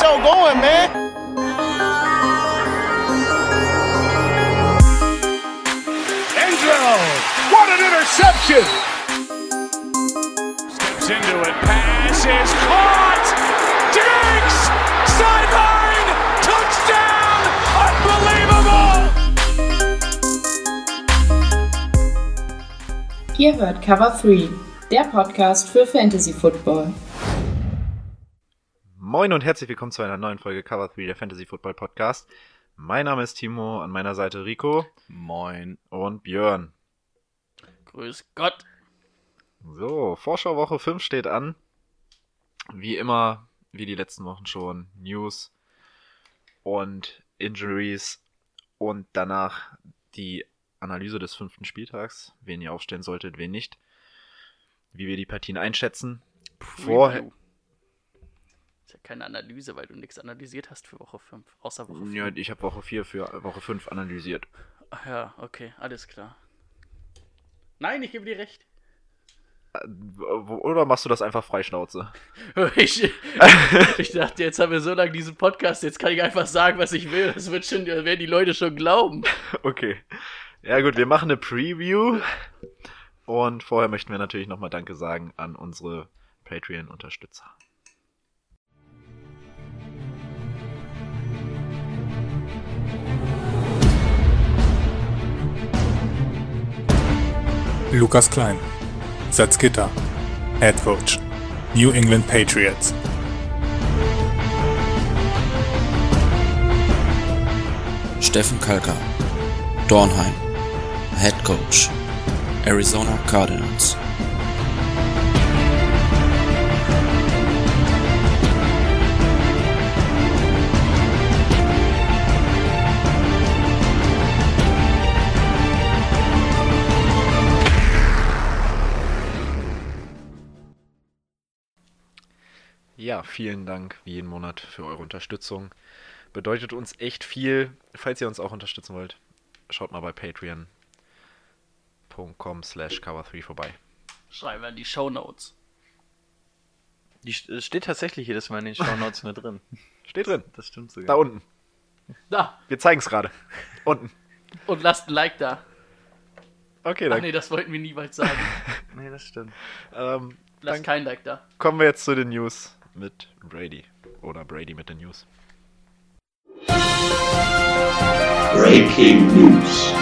show going, man. Angelo, what an interception! Steps into it, pass is caught! Diggs! Sideline! Touchdown! Unbelievable! Ihr hört Cover 3, der Podcast für Fantasy Football. Moin und herzlich willkommen zu einer neuen Folge Cover 3 der Fantasy Football Podcast. Mein Name ist Timo, an meiner Seite Rico Moin. und Björn. Grüß Gott. So, Vorschauwoche 5 steht an. Wie immer, wie die letzten Wochen schon, News und Injuries und danach die Analyse des fünften Spieltags, wen ihr aufstellen solltet, wen nicht, wie wir die Partien einschätzen. Vorher, keine Analyse, weil du nichts analysiert hast für Woche 5. Außer Woche 4. ja, ich habe Woche 4 für Woche 5 analysiert. Ach ja, okay, alles klar. Nein, ich gebe dir recht. Oder machst du das einfach freischnauze? Ich, ich dachte, jetzt haben wir so lange diesen Podcast, jetzt kann ich einfach sagen, was ich will. Das wird schon, das werden die Leute schon glauben. Okay. Ja gut, wir machen eine Preview. Und vorher möchten wir natürlich nochmal Danke sagen an unsere Patreon-Unterstützer. Lukas Klein, Salzgitter, Head Coach, New England Patriots. Steffen Kalker, Dornheim, Head Coach, Arizona Cardinals. Ja, vielen Dank wie jeden Monat für eure Unterstützung. Bedeutet uns echt viel. Falls ihr uns auch unterstützen wollt, schaut mal bei patreon.com slash cover3 vorbei. Schreiben wir in die Show Notes. Die steht tatsächlich jedes Mal in den Shownotes mit drin. Steht drin. Das stimmt sogar. Da unten. Da, Wir zeigen es gerade. Unten. und lasst ein Like da. Okay, Ach dann nee, das wollten wir niemals sagen. Nee, das stimmt. ähm, Lasst kein Like da. kommen wir jetzt zu den News mit Brady. Oder Brady mit den News. Breaking News.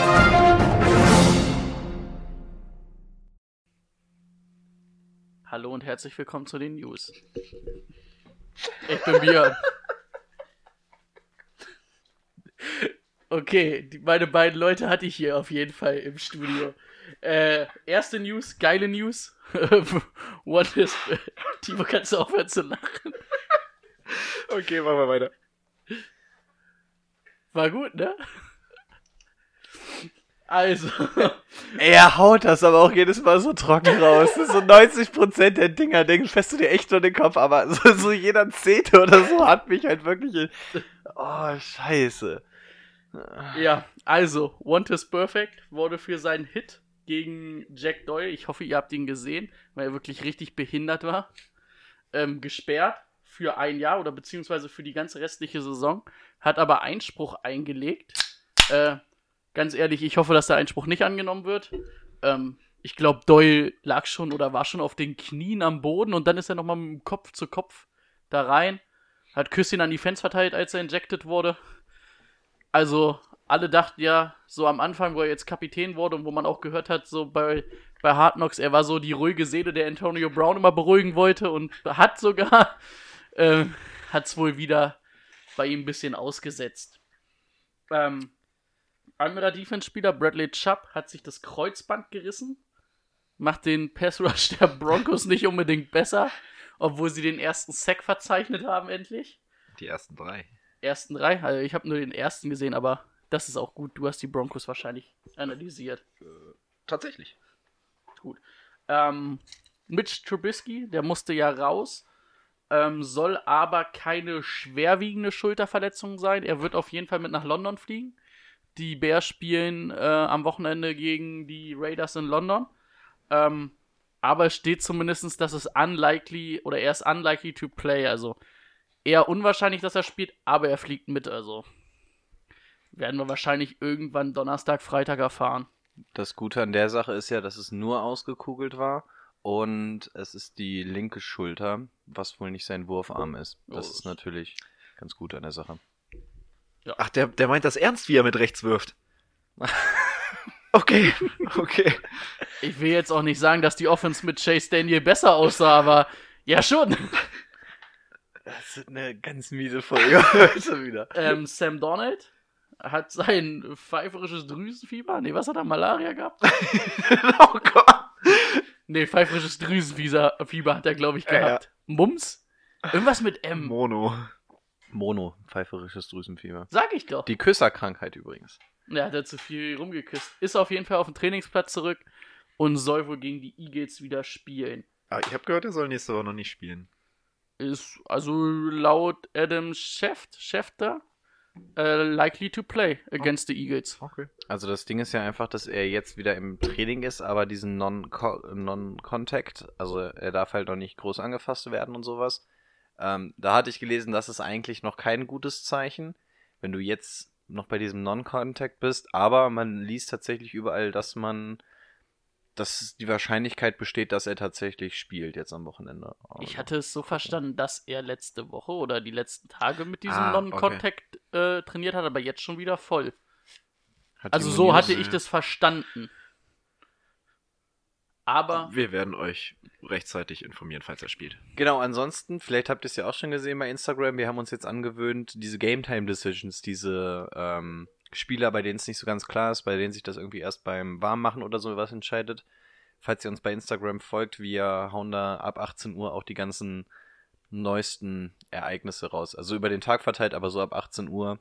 Hallo und herzlich willkommen zu den News. Ich bin Björn. Okay, die, meine beiden Leute hatte ich hier auf jeden Fall im Studio. Äh, erste News, geile News. What is. Timo, kannst du aufhören zu lachen? Okay, machen wir weiter. War gut, ne? Also, Er haut das aber auch jedes Mal so trocken raus. So 90% der Dinger, denkst, fährst du dir echt nur den Kopf, aber so, so jeder Zehnte oder so hat mich halt wirklich. Oh, scheiße. ja, also, Want is Perfect wurde für seinen Hit gegen Jack Doyle, ich hoffe, ihr habt ihn gesehen, weil er wirklich richtig behindert war, ähm, gesperrt für ein Jahr oder beziehungsweise für die ganze restliche Saison, hat aber Einspruch eingelegt. Äh, ganz ehrlich, ich hoffe, dass der Einspruch nicht angenommen wird. Ähm, ich glaube, Doyle lag schon oder war schon auf den Knien am Boden und dann ist er nochmal mit dem Kopf zu Kopf da rein, hat Küsschen an die Fans verteilt, als er injected wurde. Also, alle dachten ja, so am Anfang, wo er jetzt Kapitän wurde und wo man auch gehört hat, so bei, bei Hard Knocks, er war so die ruhige Seele, der Antonio Brown immer beruhigen wollte und hat sogar, äh, hat es wohl wieder bei ihm ein bisschen ausgesetzt. Ähm, anderer Defense-Spieler, Bradley Chubb, hat sich das Kreuzband gerissen. Macht den Pass Rush der Broncos nicht unbedingt besser, obwohl sie den ersten Sack verzeichnet haben, endlich Die ersten drei. ersten drei. Also ich habe nur den ersten gesehen, aber das ist auch gut. Du hast die Broncos wahrscheinlich analysiert. Tatsächlich. Gut. Ähm, Mitch Trubisky, der musste ja raus, ähm, soll aber keine schwerwiegende Schulterverletzung sein. Er wird auf jeden Fall mit nach London fliegen. Die Bears spielen äh, am Wochenende gegen die Raiders in London. Ähm, aber es steht zumindest, dass es unlikely oder er ist unlikely to play. Also eher unwahrscheinlich, dass er spielt, aber er fliegt mit, also werden wir wahrscheinlich irgendwann Donnerstag, Freitag erfahren. Das Gute an der Sache ist ja, dass es nur ausgekugelt war und es ist die linke Schulter, was wohl nicht sein Wurfarm ist. Das Oh. ist natürlich ganz gut an der Sache. Ach, der, der meint das ernst, wie er mit rechts wirft. okay, okay. Ich will jetzt auch nicht sagen, dass die Offense mit Chase Daniel besser aussah, aber ja schon. Das ist eine ganz miese Folge heute wieder. ähm, Sam Donald hat sein pfeiferisches Drüsenfieber. Nee, was hat er? Malaria gehabt? oh Gott. Nee, pfeiferisches Drüsenfieber Fieber hat er, glaube ich, Ja, ja. gehabt. Mumps? Irgendwas mit M. Mono. Mono, pfeiferisches Drüsenfieber. Sag ich doch. Die Küsserkrankheit übrigens. Ja, hat er zu viel rumgeküsst. Ist auf jeden Fall auf dem Trainingsplatz zurück und soll wohl gegen die Eagles wieder spielen. Ah, ich habe gehört, er soll nächste Woche noch nicht spielen. Ist also laut Adam Scheft, Schefter äh, likely to play against the Eagles. Okay. Also das Ding ist ja einfach, dass er jetzt wieder im Training ist, aber diesen Non-Co- Non-Contact, also er darf halt noch nicht groß angefasst werden und sowas. Ähm, da hatte ich gelesen, das ist eigentlich noch kein gutes Zeichen, wenn du jetzt noch bei diesem Non-Contact bist, aber man liest tatsächlich überall, dass man, dass die Wahrscheinlichkeit besteht, dass er tatsächlich spielt jetzt am Wochenende. Ich hatte es so verstanden, dass er letzte Woche oder die letzten Tage mit diesem Ah, Non-Contact äh, trainiert hat, aber jetzt schon wieder voll. Hat Also so hatte ich das verstanden. Aber Wir werden euch rechtzeitig informieren, falls er spielt. Genau, ansonsten, vielleicht habt ihr es ja auch schon gesehen bei Instagram, wir haben uns jetzt angewöhnt, diese Game Time Decisions, diese ähm, Spieler, bei denen es nicht so ganz klar ist, bei denen sich das irgendwie erst beim Warmmachen oder so was entscheidet. Falls ihr uns bei Instagram folgt, wir hauen da ab 18 Uhr auch die ganzen neuesten Ereignisse raus. Also über den Tag verteilt, aber so ab 18 Uhr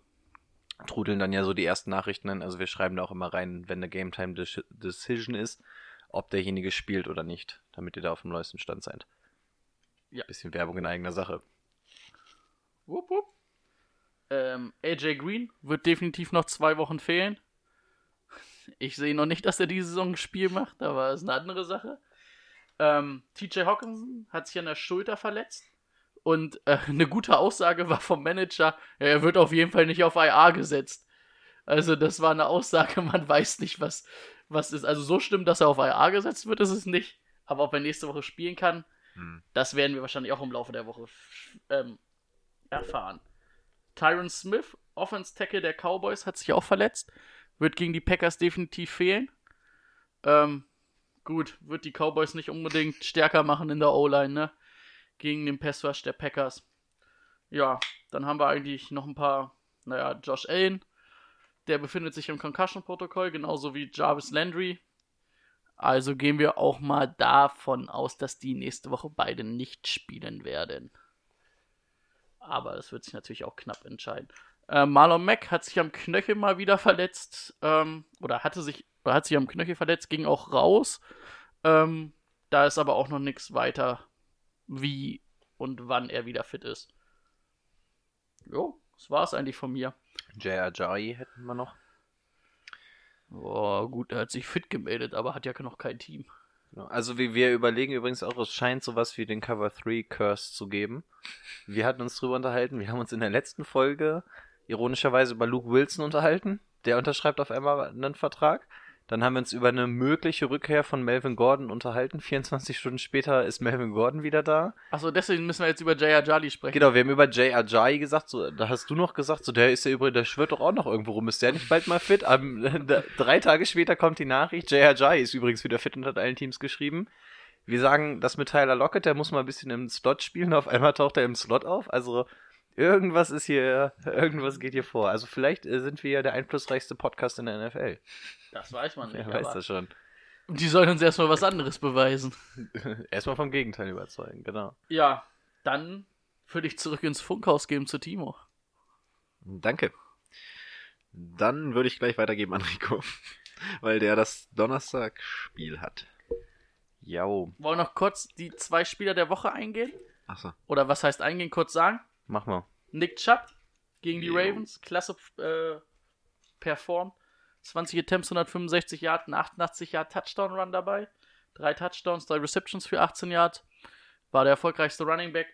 trudeln dann ja so die ersten Nachrichten an. Also wir schreiben da auch immer rein, wenn eine Game Time Deci- Decision ist, ob derjenige spielt oder nicht, damit ihr da auf dem neuesten Stand seid. Ja. Bisschen Werbung in eigener Sache. Wupp, wupp. Ähm, AJ Green wird definitiv noch zwei Wochen fehlen. Ich sehe noch nicht, dass er diese Saison ein Spiel macht, aber das ist eine andere Sache. Ähm, TJ Hawkinson hat sich an der Schulter verletzt. Und äh, eine gute Aussage war vom Manager, er wird auf jeden Fall nicht auf IA gesetzt. Also das war eine Aussage, man weiß nicht, was, was ist. Also so schlimm, dass er auf IA gesetzt wird, ist es nicht. Aber ob er nächste Woche spielen kann, Hm. das werden wir wahrscheinlich auch im Laufe der Woche ähm, erfahren. Tyron Smith, Offense Tackle der Cowboys, hat sich auch verletzt. Wird gegen die Packers definitiv fehlen. Ähm, gut, wird die Cowboys nicht unbedingt stärker machen in der O-Line, ne? Gegen den Passrush der Packers. Ja, dann haben wir eigentlich noch ein paar, naja, Josh Allen, der befindet sich im Concussion-Protokoll, genauso wie Jarvis Landry. Also gehen wir auch mal davon aus, dass die nächste Woche beide nicht spielen werden. Aber das wird sich natürlich auch knapp entscheiden. Äh, Marlon Mack hat sich am Knöchel mal wieder verletzt. Ähm, oder hatte sich, oder hat sich am Knöchel verletzt, ging auch raus. Ähm, da ist aber auch noch nichts weiter, wie und wann er wieder fit ist. Jo, das war's eigentlich von mir. J.R. Jai hätten wir noch. Boah, gut, er hat sich fit gemeldet, aber hat ja noch kein Team. Genau. Also wir, wir überlegen übrigens auch, es scheint sowas wie den Cover 3 Curse zu geben. Wir hatten uns drüber unterhalten. Wir haben uns in der letzten Folge ironischerweise über Luke Wilson unterhalten. Der unterschreibt auf einmal einen Vertrag. Dann haben wir uns über eine mögliche Rückkehr von Melvin Gordon unterhalten. 24 Stunden später ist Melvin Gordon wieder da. Achso, deswegen müssen wir jetzt über J.R. Jali sprechen. Genau, wir haben über Jay Ajayi gesagt, so, da hast du noch gesagt, so, der ist ja übrigens, der schwirrt doch auch noch irgendwo rum. Ist der nicht bald mal fit? Am, drei Tage später kommt die Nachricht, Jay Ajayi ist übrigens wieder fit und hat allen Teams geschrieben. Wir sagen, das mit Tyler Lockett, der muss mal ein bisschen im Slot spielen, auf einmal taucht er im Slot auf. Also, irgendwas ist hier, irgendwas geht hier vor. Also, vielleicht äh, sind wir ja der einflussreichste Podcast in der NFL. Das weiß man nicht. Wer weiß das schon. Die sollen uns erstmal was anderes beweisen. Erstmal vom Gegenteil überzeugen, genau. Ja, dann würde ich zurück ins Funkhaus geben zu Timo. Danke. Dann würde ich gleich weitergeben an Rico, weil der das Donnerstag-Spiel hat. Jau, Wollen wir noch kurz die zwei Spieler der Woche eingehen? Achso. Oder was heißt eingehen? Kurz sagen. mach mal. Nick Chubb gegen die. Ravens. Klasse äh, performt. 20 Attempts, 165 Yards, ein 88 Yard Touchdown Run dabei. Drei Touchdowns, drei Receptions für 18 Yards. War der erfolgreichste Running Back.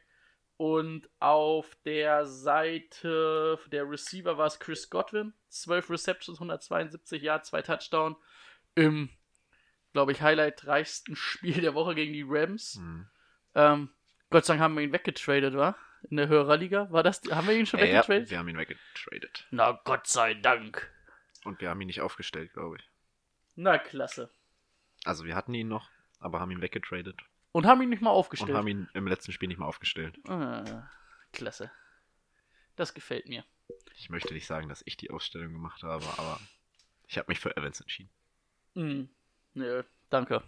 Und auf der Seite der Receiver war es Chris Godwin. 12 Receptions, 172 Yards, 2 Touchdown. Im, glaube ich, highlightreichsten Spiel der Woche gegen die Rams. Hm. Ähm, Gott sei Dank haben wir ihn weggetradet, wa? In der Hörerliga. War das, haben wir ihn schon Ja, weggetradet? wir haben ihn weggetradet. Na, Gott sei Dank. Und wir haben ihn nicht aufgestellt, glaube ich. Na, klasse. Also wir hatten ihn noch, aber haben ihn weggetradet. Und haben ihn nicht mal aufgestellt. Und haben ihn im letzten Spiel nicht mal aufgestellt. Ah, klasse. Das gefällt mir. Ich möchte nicht sagen, dass ich die Ausstellung gemacht habe, aber ich habe mich für Evans entschieden. Hm. Nö, danke.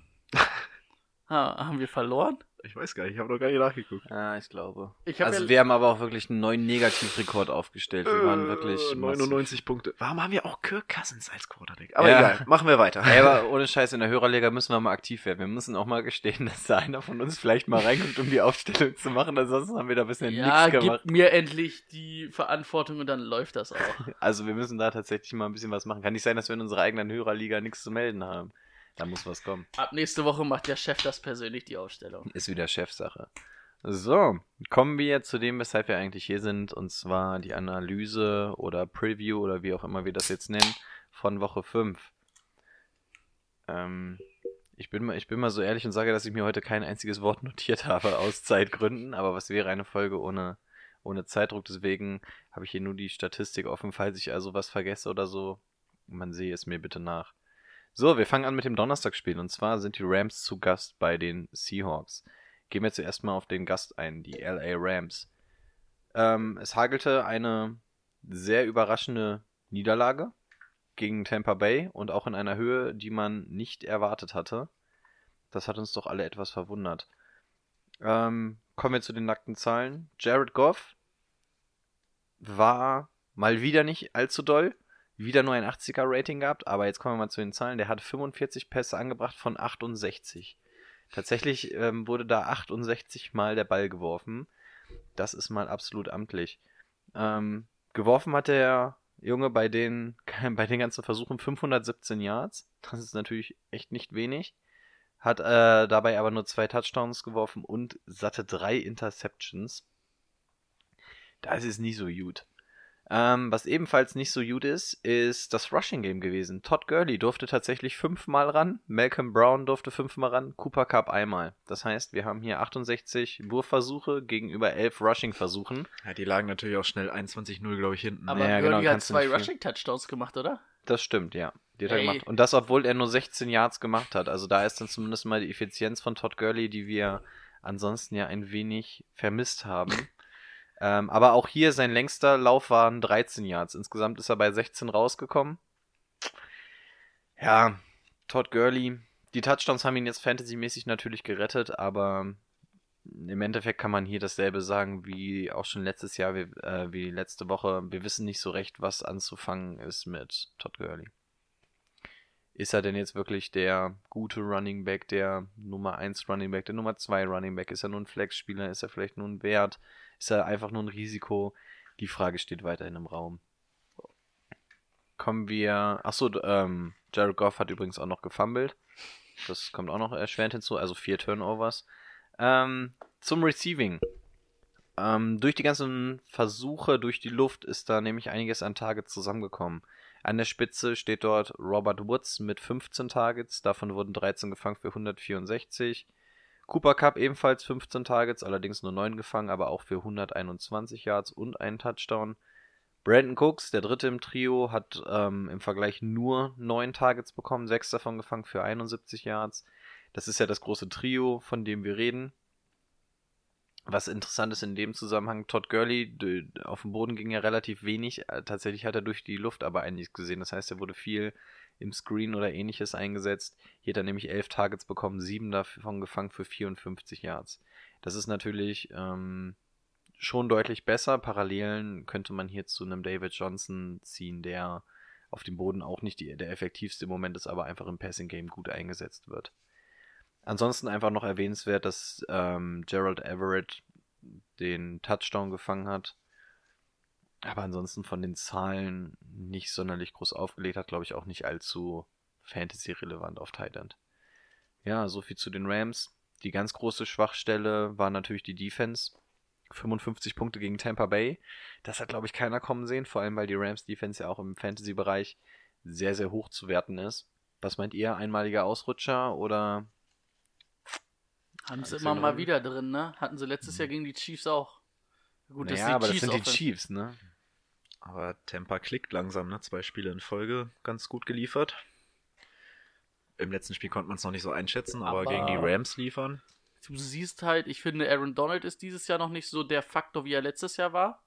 Ha, haben wir verloren? Ich weiß gar nicht, ich habe noch gar nicht nachgeguckt. Ja, ich glaube. Ich hab also ja- wir haben aber auch wirklich einen neuen Negativrekord aufgestellt. Wir waren wirklich Äh, massiv. 99 Punkte. Warum haben wir auch Kirk Cousins als Quarterback? Aber Ja. egal, machen wir weiter. Ey, aber ohne Scheiß, in der Hörerliga müssen wir mal aktiv werden. Wir müssen auch mal gestehen, dass da einer von uns vielleicht mal reinkommt, um die Aufstellung zu machen. Ansonsten haben wir da bisher Ja, nichts gemacht. gib mir endlich die Verantwortung und dann läuft das auch. Also wir müssen da tatsächlich mal ein bisschen was machen. Kann nicht sein, dass wir in unserer eigenen Hörerliga nichts zu melden haben. Da muss was kommen. Ab nächste Woche macht der Chef das persönlich die Ausstellung. Ist wieder Chefsache. So, kommen wir zu dem, weshalb wir eigentlich hier sind, und zwar die Analyse oder Preview oder wie auch immer wir das jetzt nennen, von Woche 5. Ähm, ich, bin mal, ich bin mal so ehrlich und sage, dass ich mir heute kein einziges Wort notiert habe aus Zeitgründen, aber was wäre eine Folge ohne, ohne Zeitdruck? Deswegen habe ich hier nur die Statistik offen, falls ich also was vergesse oder so. Man sehe es mir bitte nach. So, wir fangen an mit dem Donnerstagsspiel und zwar sind die Rams zu Gast bei den Seahawks. Gehen wir zuerst mal auf den Gast ein, die LA Rams. Ähm, es hagelte eine sehr überraschende Niederlage gegen Tampa Bay und auch in einer Höhe, die man nicht erwartet hatte. Das hat uns doch alle etwas verwundert. Ähm, kommen wir zu den nackten Zahlen. Jared Goff war mal wieder nicht allzu doll. Wieder nur ein 80er Rating gehabt, aber jetzt kommen wir mal zu den Zahlen. Der hat 45 Pässe angebracht von 68. Tatsächlich ähm, wurde da 68 Mal der Ball geworfen. Das ist mal absolut amtlich. Ähm, geworfen hat der Junge bei den, bei den ganzen Versuchen 517 Yards. Das ist natürlich echt nicht wenig. Hat äh, dabei aber nur zwei Touchdowns geworfen und satte drei Interceptions. Das ist nicht so gut. Ähm, was ebenfalls nicht so gut ist, ist das Rushing Game gewesen. Todd Gurley durfte tatsächlich fünfmal ran, Malcolm Brown durfte fünfmal ran, Cooper Cup einmal. Das heißt, wir haben hier 68 Wurfversuche gegenüber 11 Rushing-Versuchen. Ja, die lagen natürlich auch schnell 21-0, glaube ich, hinten. Aber Ja, Gurley genau, hat zwei Rushing-Touchdowns gemacht, oder? Das stimmt, ja. Die hat er gemacht. Und das, obwohl er nur 16 Yards gemacht hat. Also da ist dann zumindest mal die Effizienz von Todd Gurley, die wir ansonsten ja ein wenig vermisst haben. Ähm, aber auch hier sein längster Lauf waren 13 Yards. Insgesamt ist er bei 16 rausgekommen. Ja, Todd Gurley. Die Touchdowns haben ihn jetzt fantasymäßig natürlich gerettet, aber im Endeffekt kann man hier dasselbe sagen wie auch schon letztes Jahr, wie, äh, wie letzte Woche. Wir wissen nicht so recht, was anzufangen ist mit Todd Gurley. Ist er denn jetzt wirklich der gute Running Back, der Nummer 1 Running Back, der Nummer 2 Running Back? Ist er nur ein Flex-Spieler? Ist er vielleicht nur ein Wert? Ist er einfach nur ein Risiko? Die Frage steht weiterhin im Raum. Kommen wir. Achso, ähm, Jared Goff hat übrigens auch noch gefumbled. Das kommt auch noch erschwerend hinzu, also vier Turnovers. Ähm, zum Receiving. Ähm, durch die ganzen Versuche durch die Luft ist da nämlich einiges an Targets zusammengekommen. An der Spitze steht dort Robert Woods mit 15 Targets, davon wurden 13 gefangen für 164. Cooper Cup ebenfalls 15 Targets, allerdings nur 9 gefangen, aber auch für 121 Yards und einen Touchdown. Brandon Cooks, der dritte im Trio, hat ähm, im Vergleich nur 9 Targets bekommen, 6 davon gefangen für 71 Yards. Das ist ja das große Trio, von dem wir reden. Was interessant ist in dem Zusammenhang, Todd Gurley, auf dem Boden ging er relativ wenig. Äh, Tatsächlich hat er durch die Luft aber einiges gesehen. Das heißt, er wurde viel im Screen oder ähnliches eingesetzt. Hier hat er nämlich 11 Targets bekommen, 7 davon gefangen für 54 Yards. Das ist natürlich ähm, schon deutlich besser. Parallelen könnte man hier zu einem David Johnson ziehen, der auf dem Boden auch nicht die, der effektivste im Moment ist, aber einfach im Passing Game gut eingesetzt wird. Ansonsten einfach noch erwähnenswert, dass ähm, Gerald Everett den Touchdown gefangen hat. Aber ansonsten von den Zahlen nicht sonderlich groß aufgelegt hat, glaube ich auch nicht allzu Fantasy-relevant auf End. Ja, so viel zu den Rams. Die ganz große Schwachstelle war natürlich die Defense. 55 Punkte gegen Tampa Bay. Das hat, glaube ich, keiner kommen sehen, vor allem weil die Rams Defense ja auch im Fantasy-Bereich sehr, sehr hoch zu werten ist. Was meint ihr? Einmaliger Ausrutscher oder? Haben sie immer mal wieder drin, ne? Hatten sie letztes Jahr gegen die Chiefs auch. Gut, naja, aber Chiefs das sind die Chiefs, ne? Aber Tampa klickt langsam, ne? Zwei Spiele in Folge ganz gut geliefert. Im letzten Spiel konnte man es noch nicht so einschätzen, aber, aber, gegen die Rams liefern. Du siehst halt, ich finde, Aaron Donald ist dieses Jahr noch nicht so der Faktor, wie er letztes Jahr war.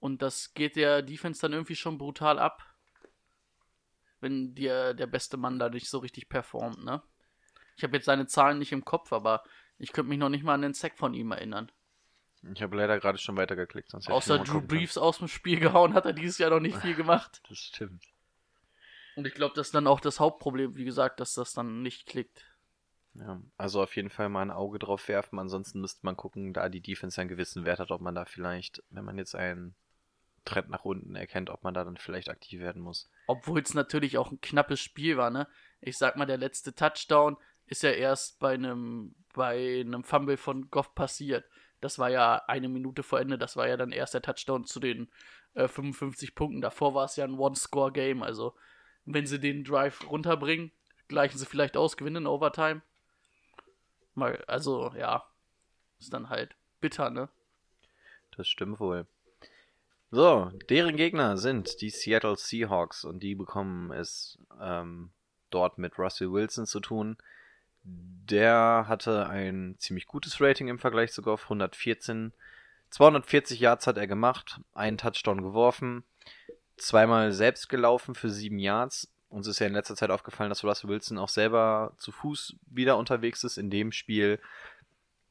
Und das geht der Defense dann irgendwie schon brutal ab, wenn dir der beste Mann da nicht so richtig performt, ne? Ich habe jetzt seine Zahlen nicht im Kopf, aber ich könnte mich noch nicht mal an den Sack von ihm erinnern. Ich habe leider gerade schon weitergeklickt. Sonst Außer Drew Briefs aus dem Spiel gehauen hat er dieses Jahr noch nicht viel gemacht. Das stimmt. Und ich glaube, das ist dann auch das Hauptproblem, wie gesagt, dass das dann nicht klickt. Ja, also auf jeden Fall mal ein Auge drauf werfen. Ansonsten müsste man gucken, da die Defense einen gewissen Wert hat, ob man da vielleicht, wenn man jetzt einen Trend nach unten erkennt, ob man da dann vielleicht aktiv werden muss. Obwohl es natürlich auch ein knappes Spiel war, ne? Ich sag mal, der letzte Touchdown ist ja erst bei einem, bei einem Fumble von Goff passiert. Das war ja eine Minute vor Ende, das war ja dann erst der Touchdown zu den äh, 55 Punkten. Davor war es ja ein One-Score-Game, also wenn sie den Drive runterbringen, gleichen sie vielleicht aus, gewinnen in Overtime. Mal, also, ja, ist dann halt bitter, ne? Das stimmt wohl. So, deren Gegner sind die Seattle Seahawks und die bekommen es ähm, dort mit Russell Wilson zu tun. Der hatte ein ziemlich gutes Rating im Vergleich sogar auf 114. 240 Yards hat er gemacht, einen Touchdown geworfen, zweimal selbst gelaufen für sieben Yards. Uns ist ja in letzter Zeit aufgefallen, dass Russell Wilson auch selber zu Fuß wieder unterwegs ist. In dem Spiel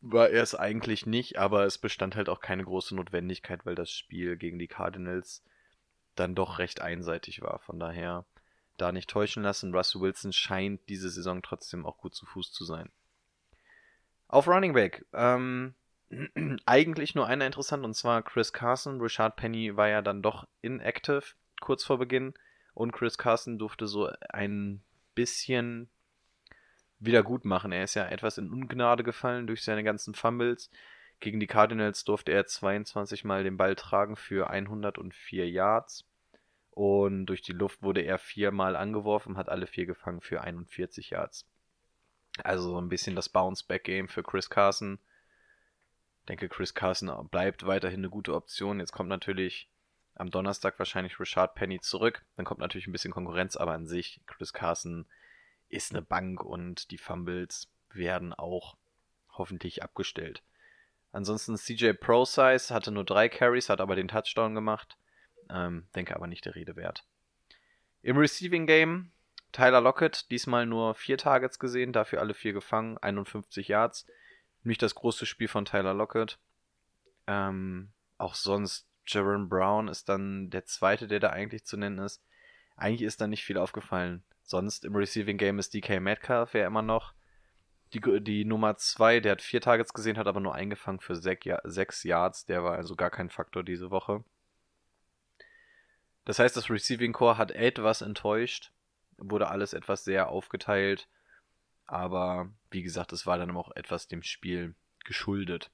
war er es eigentlich nicht, aber es bestand halt auch keine große Notwendigkeit, weil das Spiel gegen die Cardinals dann doch recht einseitig war. Von daher da nicht täuschen lassen. Russell Wilson scheint diese Saison trotzdem auch gut zu Fuß zu sein. Auf Running Back. Ähm, eigentlich nur einer interessant und zwar Chris Carson. Richard Penny war ja dann doch inactive kurz vor Beginn und Chris Carson durfte so ein bisschen wieder gut machen. Er ist ja etwas in Ungnade gefallen durch seine ganzen Fumbles. Gegen die Cardinals durfte er 22 Mal den Ball tragen für 104 Yards. Und durch die Luft wurde er viermal angeworfen, hat alle vier gefangen für 41 Yards. Also so ein bisschen das Bounce-Back-Game für Chris Carson denke, Chris Carson bleibt weiterhin eine gute Option. Jetzt kommt natürlich am Donnerstag wahrscheinlich Richard Penny zurück. Dann kommt natürlich ein bisschen Konkurrenz, aber an sich, Chris Carson ist eine Bank und die Fumbles werden auch hoffentlich abgestellt. Ansonsten CJ ProSize hatte nur drei Carries, hat aber den Touchdown gemacht. Ähm, denke aber nicht der Rede wert. Im Receiving Game Tyler Lockett, diesmal nur vier Targets gesehen, dafür alle vier gefangen, 51 Yards nicht das große Spiel von Tyler Lockett. Ähm, auch sonst, Jaron Brown ist dann der zweite, der da eigentlich zu nennen ist. Eigentlich ist da nicht viel aufgefallen. Sonst im Receiving Game ist DK Metcalf ja immer noch die, die Nummer zwei. Der hat vier Targets gesehen, hat aber nur eingefangen für sechs Yards. Der war also gar kein Faktor diese Woche. Das heißt, das Receiving Core hat etwas enttäuscht. Wurde alles etwas sehr aufgeteilt. Aber wie gesagt, es war dann auch etwas dem Spiel geschuldet.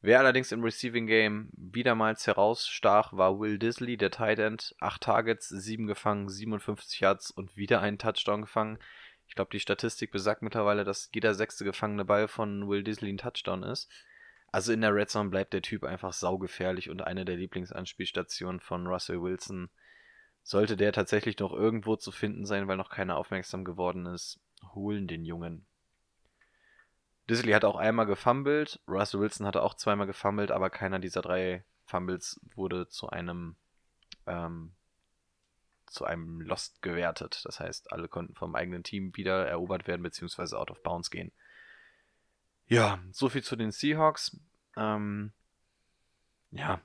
Wer allerdings im Receiving Game wiedermals herausstach, war Will Disley, der Tight End. 8 Targets, 7 gefangen, 57 Yards und wieder einen Touchdown gefangen. Ich glaube, die Statistik besagt mittlerweile, dass jeder sechste gefangene Ball von Will Disley ein Touchdown ist. Also in der Red Zone bleibt der Typ einfach saugefährlich und eine der Lieblingsanspielstationen von Russell Wilson. Sollte der tatsächlich noch irgendwo zu finden sein, weil noch keiner aufmerksam geworden ist, holen den Jungen. Disley hat auch einmal gefumbled, Russell Wilson hatte auch zweimal gefumbled, aber keiner dieser drei Fumbles wurde zu einem ähm, zu einem Lost gewertet. Das heißt, alle konnten vom eigenen Team wieder erobert werden, beziehungsweise out of bounds gehen. Ja, so viel zu den Seahawks. Ähm, ja,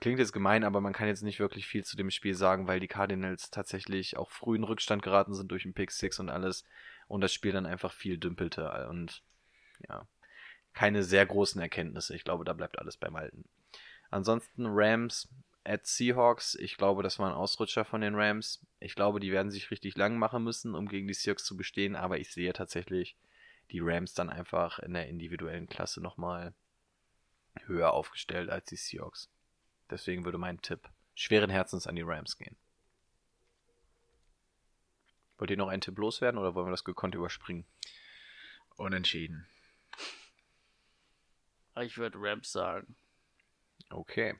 klingt jetzt gemein, aber man kann jetzt nicht wirklich viel zu dem Spiel sagen, weil die Cardinals tatsächlich auch früh in Rückstand geraten sind durch den Pick 6 und alles und das Spiel dann einfach viel dümpelte und ja, keine sehr großen Erkenntnisse. Ich glaube, da bleibt alles beim Alten. Ansonsten Rams at Seahawks. Ich glaube, das war ein Ausrutscher von den Rams. Ich glaube, die werden sich richtig lang machen müssen, um gegen die Seahawks zu bestehen, aber ich sehe tatsächlich die Rams dann einfach in der individuellen Klasse nochmal höher aufgestellt als die Seahawks. Deswegen würde mein Tipp schweren Herzens an die Rams gehen. Wollt ihr noch einen Tipp loswerden oder wollen wir das gekonnt überspringen? Unentschieden. Ich würde Rams sagen. Okay.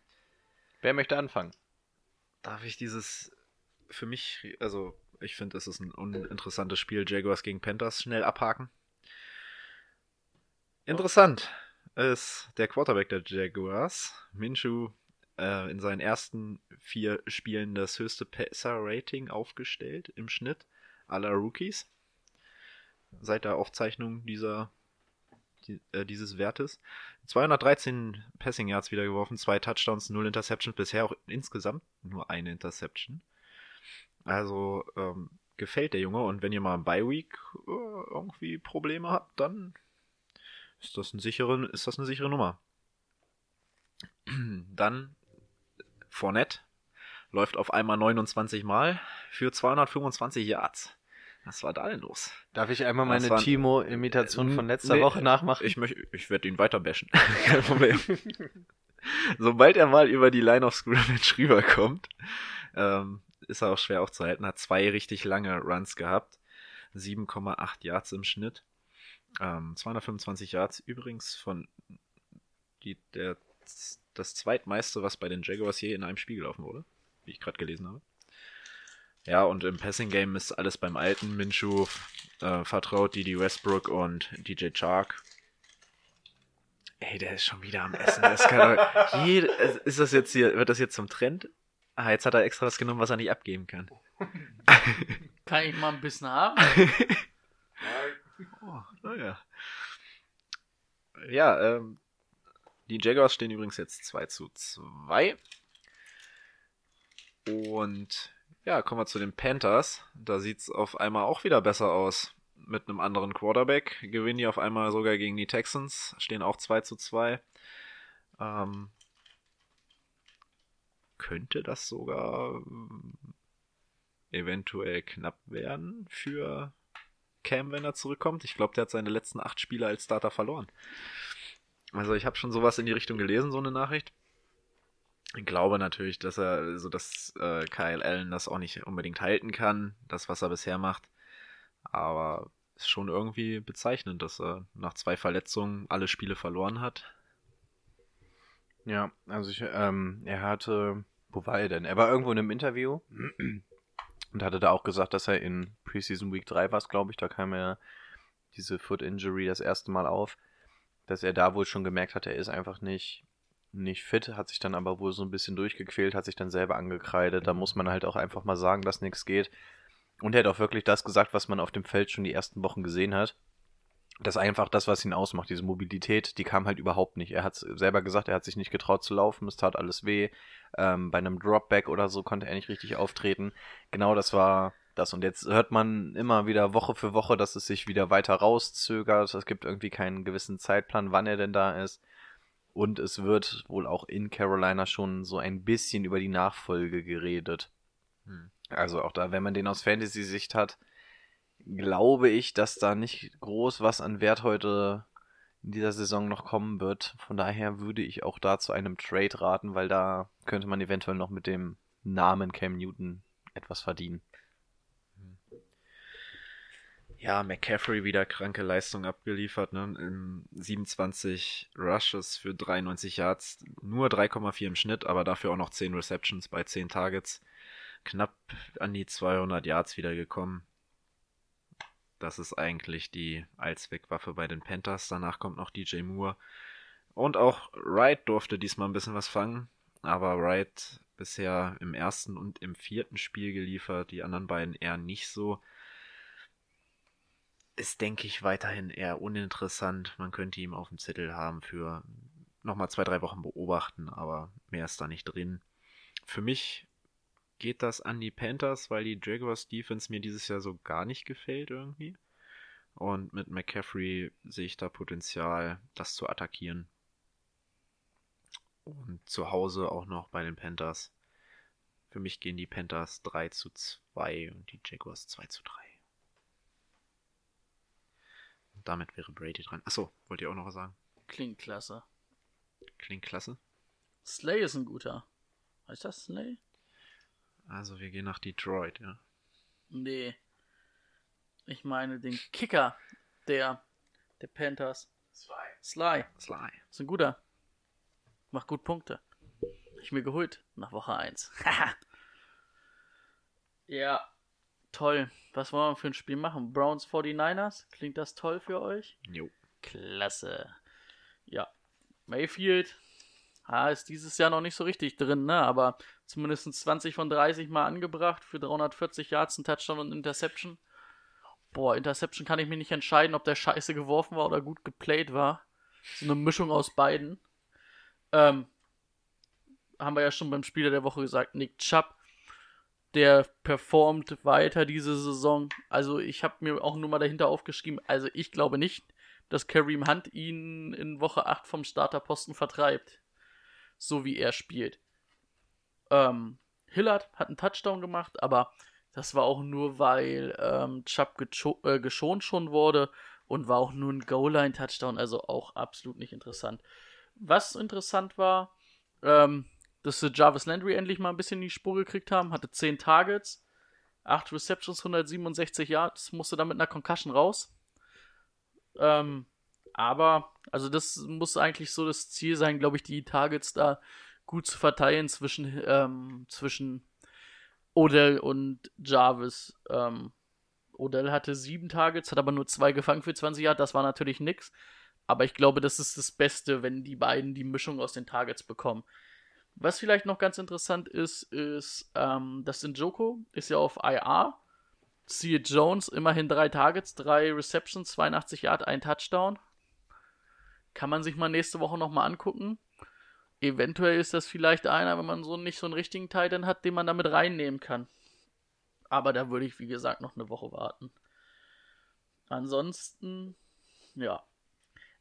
Wer möchte anfangen? Darf ich dieses für mich, also ich finde, es ist ein uninteressantes Spiel, Jaguars gegen Panthers, schnell abhaken. Interessant ist der Quarterback der Jaguars, Minshew, äh, in seinen ersten vier Spielen das höchste Passer-Rating aufgestellt im Schnitt aller Rookies. Seit der Aufzeichnung dieser, die, äh, dieses Wertes. 213 Passing Yards wieder geworfen, zwei Touchdowns, null Interceptions, bisher auch insgesamt nur eine Interception. Also ähm, gefällt der Junge und wenn ihr mal im Bye Week äh, irgendwie Probleme habt, dann ist das, ein sichere, ist das eine sichere Nummer. Dann Fournette läuft auf einmal 29 Mal für 225 Yards. Was war da denn los? Darf ich einmal meine Timo-Imitation von letzter Nee, Woche nachmachen? Ich, möcht, ich werde ihn weiter bashen. Kein Problem. Sobald er mal über die Line of Scrimmage rüberkommt, ähm, ist er auch schwer aufzuhalten. Hat zwei richtig lange Runs gehabt. 7,8 Yards im Schnitt. Ähm, 225 Yards übrigens von die, der, das zweitmeiste, was bei den Jaguars je in einem Spiel gelaufen wurde, wie ich gerade gelesen habe. Ja, und im Passing Game ist alles beim alten Minshew äh, vertraut, Didi Westbrook und DJ Chark. Ey, der ist schon wieder am Essen. Das kann doch, jede, ist das jetzt hier, wird das jetzt zum Trend? Ah, jetzt hat er extra das genommen, was er nicht abgeben kann. Kann ich mal ein bisschen haben? Oh, naja. Ja, ähm, die Jaguars stehen übrigens jetzt 2 zu 2. Und ja, kommen wir zu den Panthers. Da sieht's auf einmal auch wieder besser aus. Mit einem anderen Quarterback. Gewinnen die auf einmal sogar gegen die Texans. Stehen auch 2 zu 2. Ähm, könnte das sogar ähm, eventuell knapp werden für Cam, wenn er zurückkommt. Ich glaube, der hat seine letzten acht Spiele als Starter verloren. Also ich habe schon sowas in die Richtung gelesen, so eine Nachricht. Ich glaube natürlich, dass er, also dass äh, Kyle Allen das auch nicht unbedingt halten kann, das, was er bisher macht. Aber ist schon irgendwie bezeichnend, dass er nach zwei Verletzungen alle Spiele verloren hat. Ja, also ich, ähm, er hatte, wo war er denn? Er war irgendwo in einem Interview und hatte da auch gesagt, dass er in Preseason Week 3 war, glaube ich, da kam er diese Foot Injury das erste Mal auf, dass er da wohl schon gemerkt hat, er ist einfach nicht, nicht fit, hat sich dann aber wohl so ein bisschen durchgequält, hat sich dann selber angekreidet. Da muss man halt auch einfach mal sagen, dass nichts geht. Und er hat auch wirklich das gesagt, was man auf dem Feld schon die ersten Wochen gesehen hat. Das ist einfach das, was ihn ausmacht, diese Mobilität, die kam halt überhaupt nicht. Er hat selber gesagt, er hat sich nicht getraut zu laufen, es tat alles weh. Ähm, bei einem Dropback oder so konnte er nicht richtig auftreten. Genau das war das. Und jetzt hört man immer wieder Woche für Woche, dass es sich wieder weiter rauszögert. Es gibt irgendwie keinen gewissen Zeitplan, wann er denn da ist. Und es wird wohl auch in Carolina schon so ein bisschen über die Nachfolge geredet. Hm. Also auch da, wenn man den aus Fantasy-Sicht hat, glaube ich, dass da nicht groß was an Wert heute in dieser Saison noch kommen wird. Von daher würde ich auch da zu einem Trade raten, weil da könnte man eventuell noch mit dem Namen Cam Newton etwas verdienen. Ja, McCaffrey wieder kranke Leistung abgeliefert, ne? In 27 Rushes für 93 Yards, nur 3,4 im Schnitt, aber dafür auch noch 10 Receptions bei 10 Targets. Knapp an die 200 Yards wieder gekommen. Das ist eigentlich die Allzweckwaffe bei den Panthers. Danach kommt noch DJ Moore. Und auch Wright durfte diesmal ein bisschen was fangen. Aber Wright bisher im ersten und im vierten Spiel geliefert, die anderen beiden eher nicht so ist, denke ich, weiterhin eher uninteressant. Man könnte ihn auf dem Zettel haben für nochmal zwei, drei Wochen beobachten, aber mehr ist da nicht drin. Für mich geht das an die Panthers, weil die Jaguars Defense mir dieses Jahr so gar nicht gefällt irgendwie. Und mit McCaffrey sehe ich da Potenzial, das zu attackieren. Und zu Hause auch noch bei den Panthers. Für mich gehen die Panthers 3 zu 2 und die Jaguars 2 zu 3. Und damit wäre Brady dran. Achso, wollt ihr auch noch was sagen? Klingt klasse. Klingt klasse. Slay ist ein guter. Heißt das Slay? Also wir gehen nach Detroit, ja. Nee. Ich meine den Kicker der, der Panthers. Sly. Sly. Sly. Ist ein guter. Macht gut Punkte. Ich mir geholt nach Woche 1. ja. Toll. Was wollen wir für ein Spiel machen? Browns 49ers? Klingt das toll für euch? Jo. Klasse. Ja. Mayfield ah, ist dieses Jahr noch nicht so richtig drin, ne? Aber zumindest 20 von 30 mal angebracht für 340 Yards, ein Touchdown und Interception. Boah, Interception kann ich mir nicht entscheiden, ob der scheiße geworfen war oder gut geplayt war. So eine Mischung aus beiden. Ähm, haben wir ja schon beim Spieler der Woche gesagt, Nick Chubb, der performt weiter diese Saison. Also ich habe mir auch nur mal dahinter aufgeschrieben, also ich glaube nicht, dass Kareem Hunt ihn in Woche 8 vom Starterposten vertreibt. So wie er spielt. Ähm, Hillard hat einen Touchdown gemacht, aber das war auch nur, weil ähm, Chubb äh, geschont schon wurde und war auch nur ein Goal-Line-Touchdown, also auch absolut nicht interessant. Was interessant war, ähm, dass sie Jarvis Landry endlich mal ein bisschen in die Spur gekriegt haben, hatte 10 Targets, 8 Receptions, 167 Yards, musste dann mit einer Concussion raus. Ähm, aber, also das muss eigentlich so das Ziel sein, glaube ich, die Targets da gut zu verteilen zwischen, ähm, zwischen Odell und Jarvis. Ähm, Odell hatte sieben Targets, hat aber nur zwei gefangen für 20 Yards, das war natürlich nix. Aber ich glaube, das ist das Beste, wenn die beiden die Mischung aus den Targets bekommen. Was vielleicht noch ganz interessant ist, ist, ähm, dass Njoko ist ja auf IR. Siehe Jones, immerhin drei Targets, drei Receptions, 82 Yard, ein Touchdown. Kann man sich mal nächste Woche nochmal angucken. Eventuell ist das vielleicht einer, wenn man so nicht so einen richtigen Titan hat, den man damit reinnehmen kann. Aber da würde ich, wie gesagt, noch eine Woche warten. Ansonsten, ja.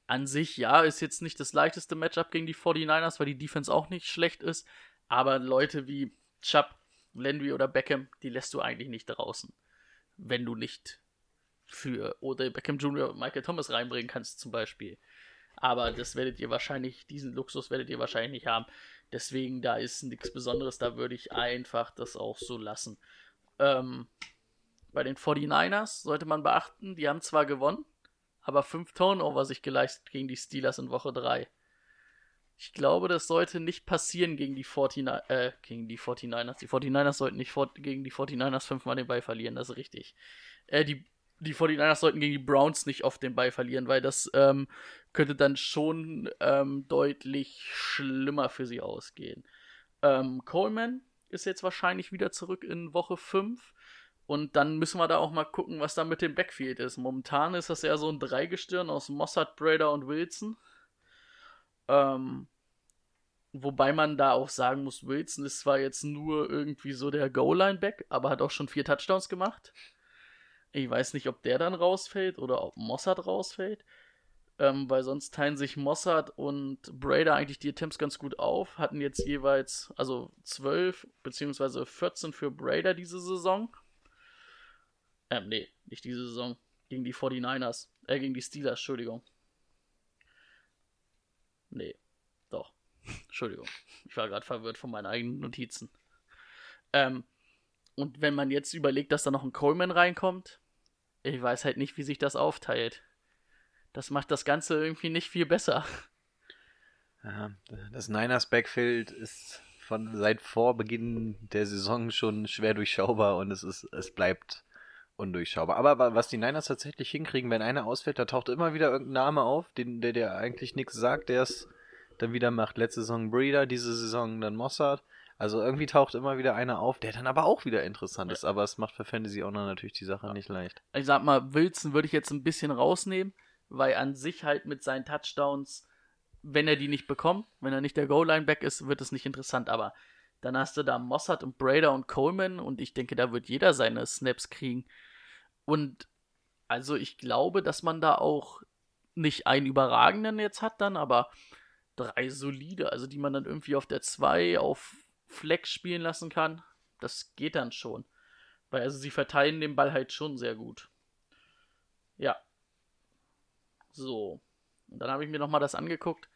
An sich, ja, ist jetzt nicht das leichteste Matchup gegen die 49ers, weil die Defense auch nicht schlecht ist. Aber Leute wie Chubb, Landry oder Beckham, die lässt du eigentlich nicht draußen. Wenn du nicht für Odell Beckham Jr. und Michael Thomas reinbringen kannst, zum Beispiel. Aber das werdet ihr wahrscheinlich, diesen Luxus werdet ihr wahrscheinlich nicht haben. Deswegen, da ist nichts Besonderes, da würde ich einfach das auch so lassen. Ähm, bei den 49ers sollte man beachten, die haben zwar gewonnen, aber fünf Turnover sich geleistet gegen die Steelers in Woche 3. Ich glaube, das sollte nicht passieren gegen die 49ers, äh, gegen die 49ers. Die 49ers sollten nicht gegen die 49ers fünfmal den Ball verlieren, das ist richtig. Äh, die, die 49ers sollten gegen die Browns nicht oft den Ball verlieren, weil das ähm, könnte dann schon ähm, deutlich schlimmer für sie ausgehen. Ähm, Coleman ist jetzt wahrscheinlich wieder zurück in Woche 5. Und dann müssen wir da auch mal gucken, was da mit dem Backfield ist. Momentan ist das eher so ein Dreigestirn aus Mossad, Brader und Wilson. Ähm, wobei man da auch sagen muss, Wilson ist zwar jetzt nur irgendwie so der Goal-Line-Back, aber hat auch schon vier Touchdowns gemacht. Ich weiß nicht, ob der dann rausfällt oder ob Mossad rausfällt. Ähm, weil sonst teilen sich Mossad und Brader eigentlich die Attempts ganz gut auf. Hatten jetzt jeweils, also 12 bzw. 14 für Brader diese Saison. Ähm, nee, nicht diese Saison. Gegen die 49ers. Äh, gegen die Steelers, Entschuldigung. Nee, doch. Entschuldigung. Ich war gerade verwirrt von meinen eigenen Notizen. Ähm, und wenn man jetzt überlegt, dass da noch ein Coleman reinkommt, ich weiß halt nicht, wie sich das aufteilt. Das macht das Ganze irgendwie nicht viel besser. Ja, das Niners Backfield ist von seit vor Beginn der Saison schon schwer durchschaubar und es ist, es bleibt undurchschaubar. Aber was die Niners tatsächlich hinkriegen, wenn einer ausfällt, da taucht immer wieder irgendein Name auf, den, der dir eigentlich nichts sagt, der es dann wieder macht. Letzte Saison Breeder, diese Saison dann Mossad. Also irgendwie taucht immer wieder einer auf, der dann aber auch wieder interessant ist. Aber es macht für Fantasy auch natürlich die Sache nicht leicht. Ich sag mal, Wilson würde ich jetzt ein bisschen rausnehmen, weil an sich halt mit seinen Touchdowns, wenn er die nicht bekommt, wenn er nicht der Goal-Line-Back ist, wird es nicht interessant. Aber dann hast du da Mossad und Brader und Coleman und ich denke, da wird jeder seine Snaps kriegen. Und also ich glaube, dass man da auch nicht einen überragenden jetzt hat dann, aber drei solide, also die man dann irgendwie auf der 2 auf Flex spielen lassen kann. Das geht dann schon. Weil also sie verteilen den Ball halt schon sehr gut. Ja. So. Und dann habe ich mir nochmal das angeguckt,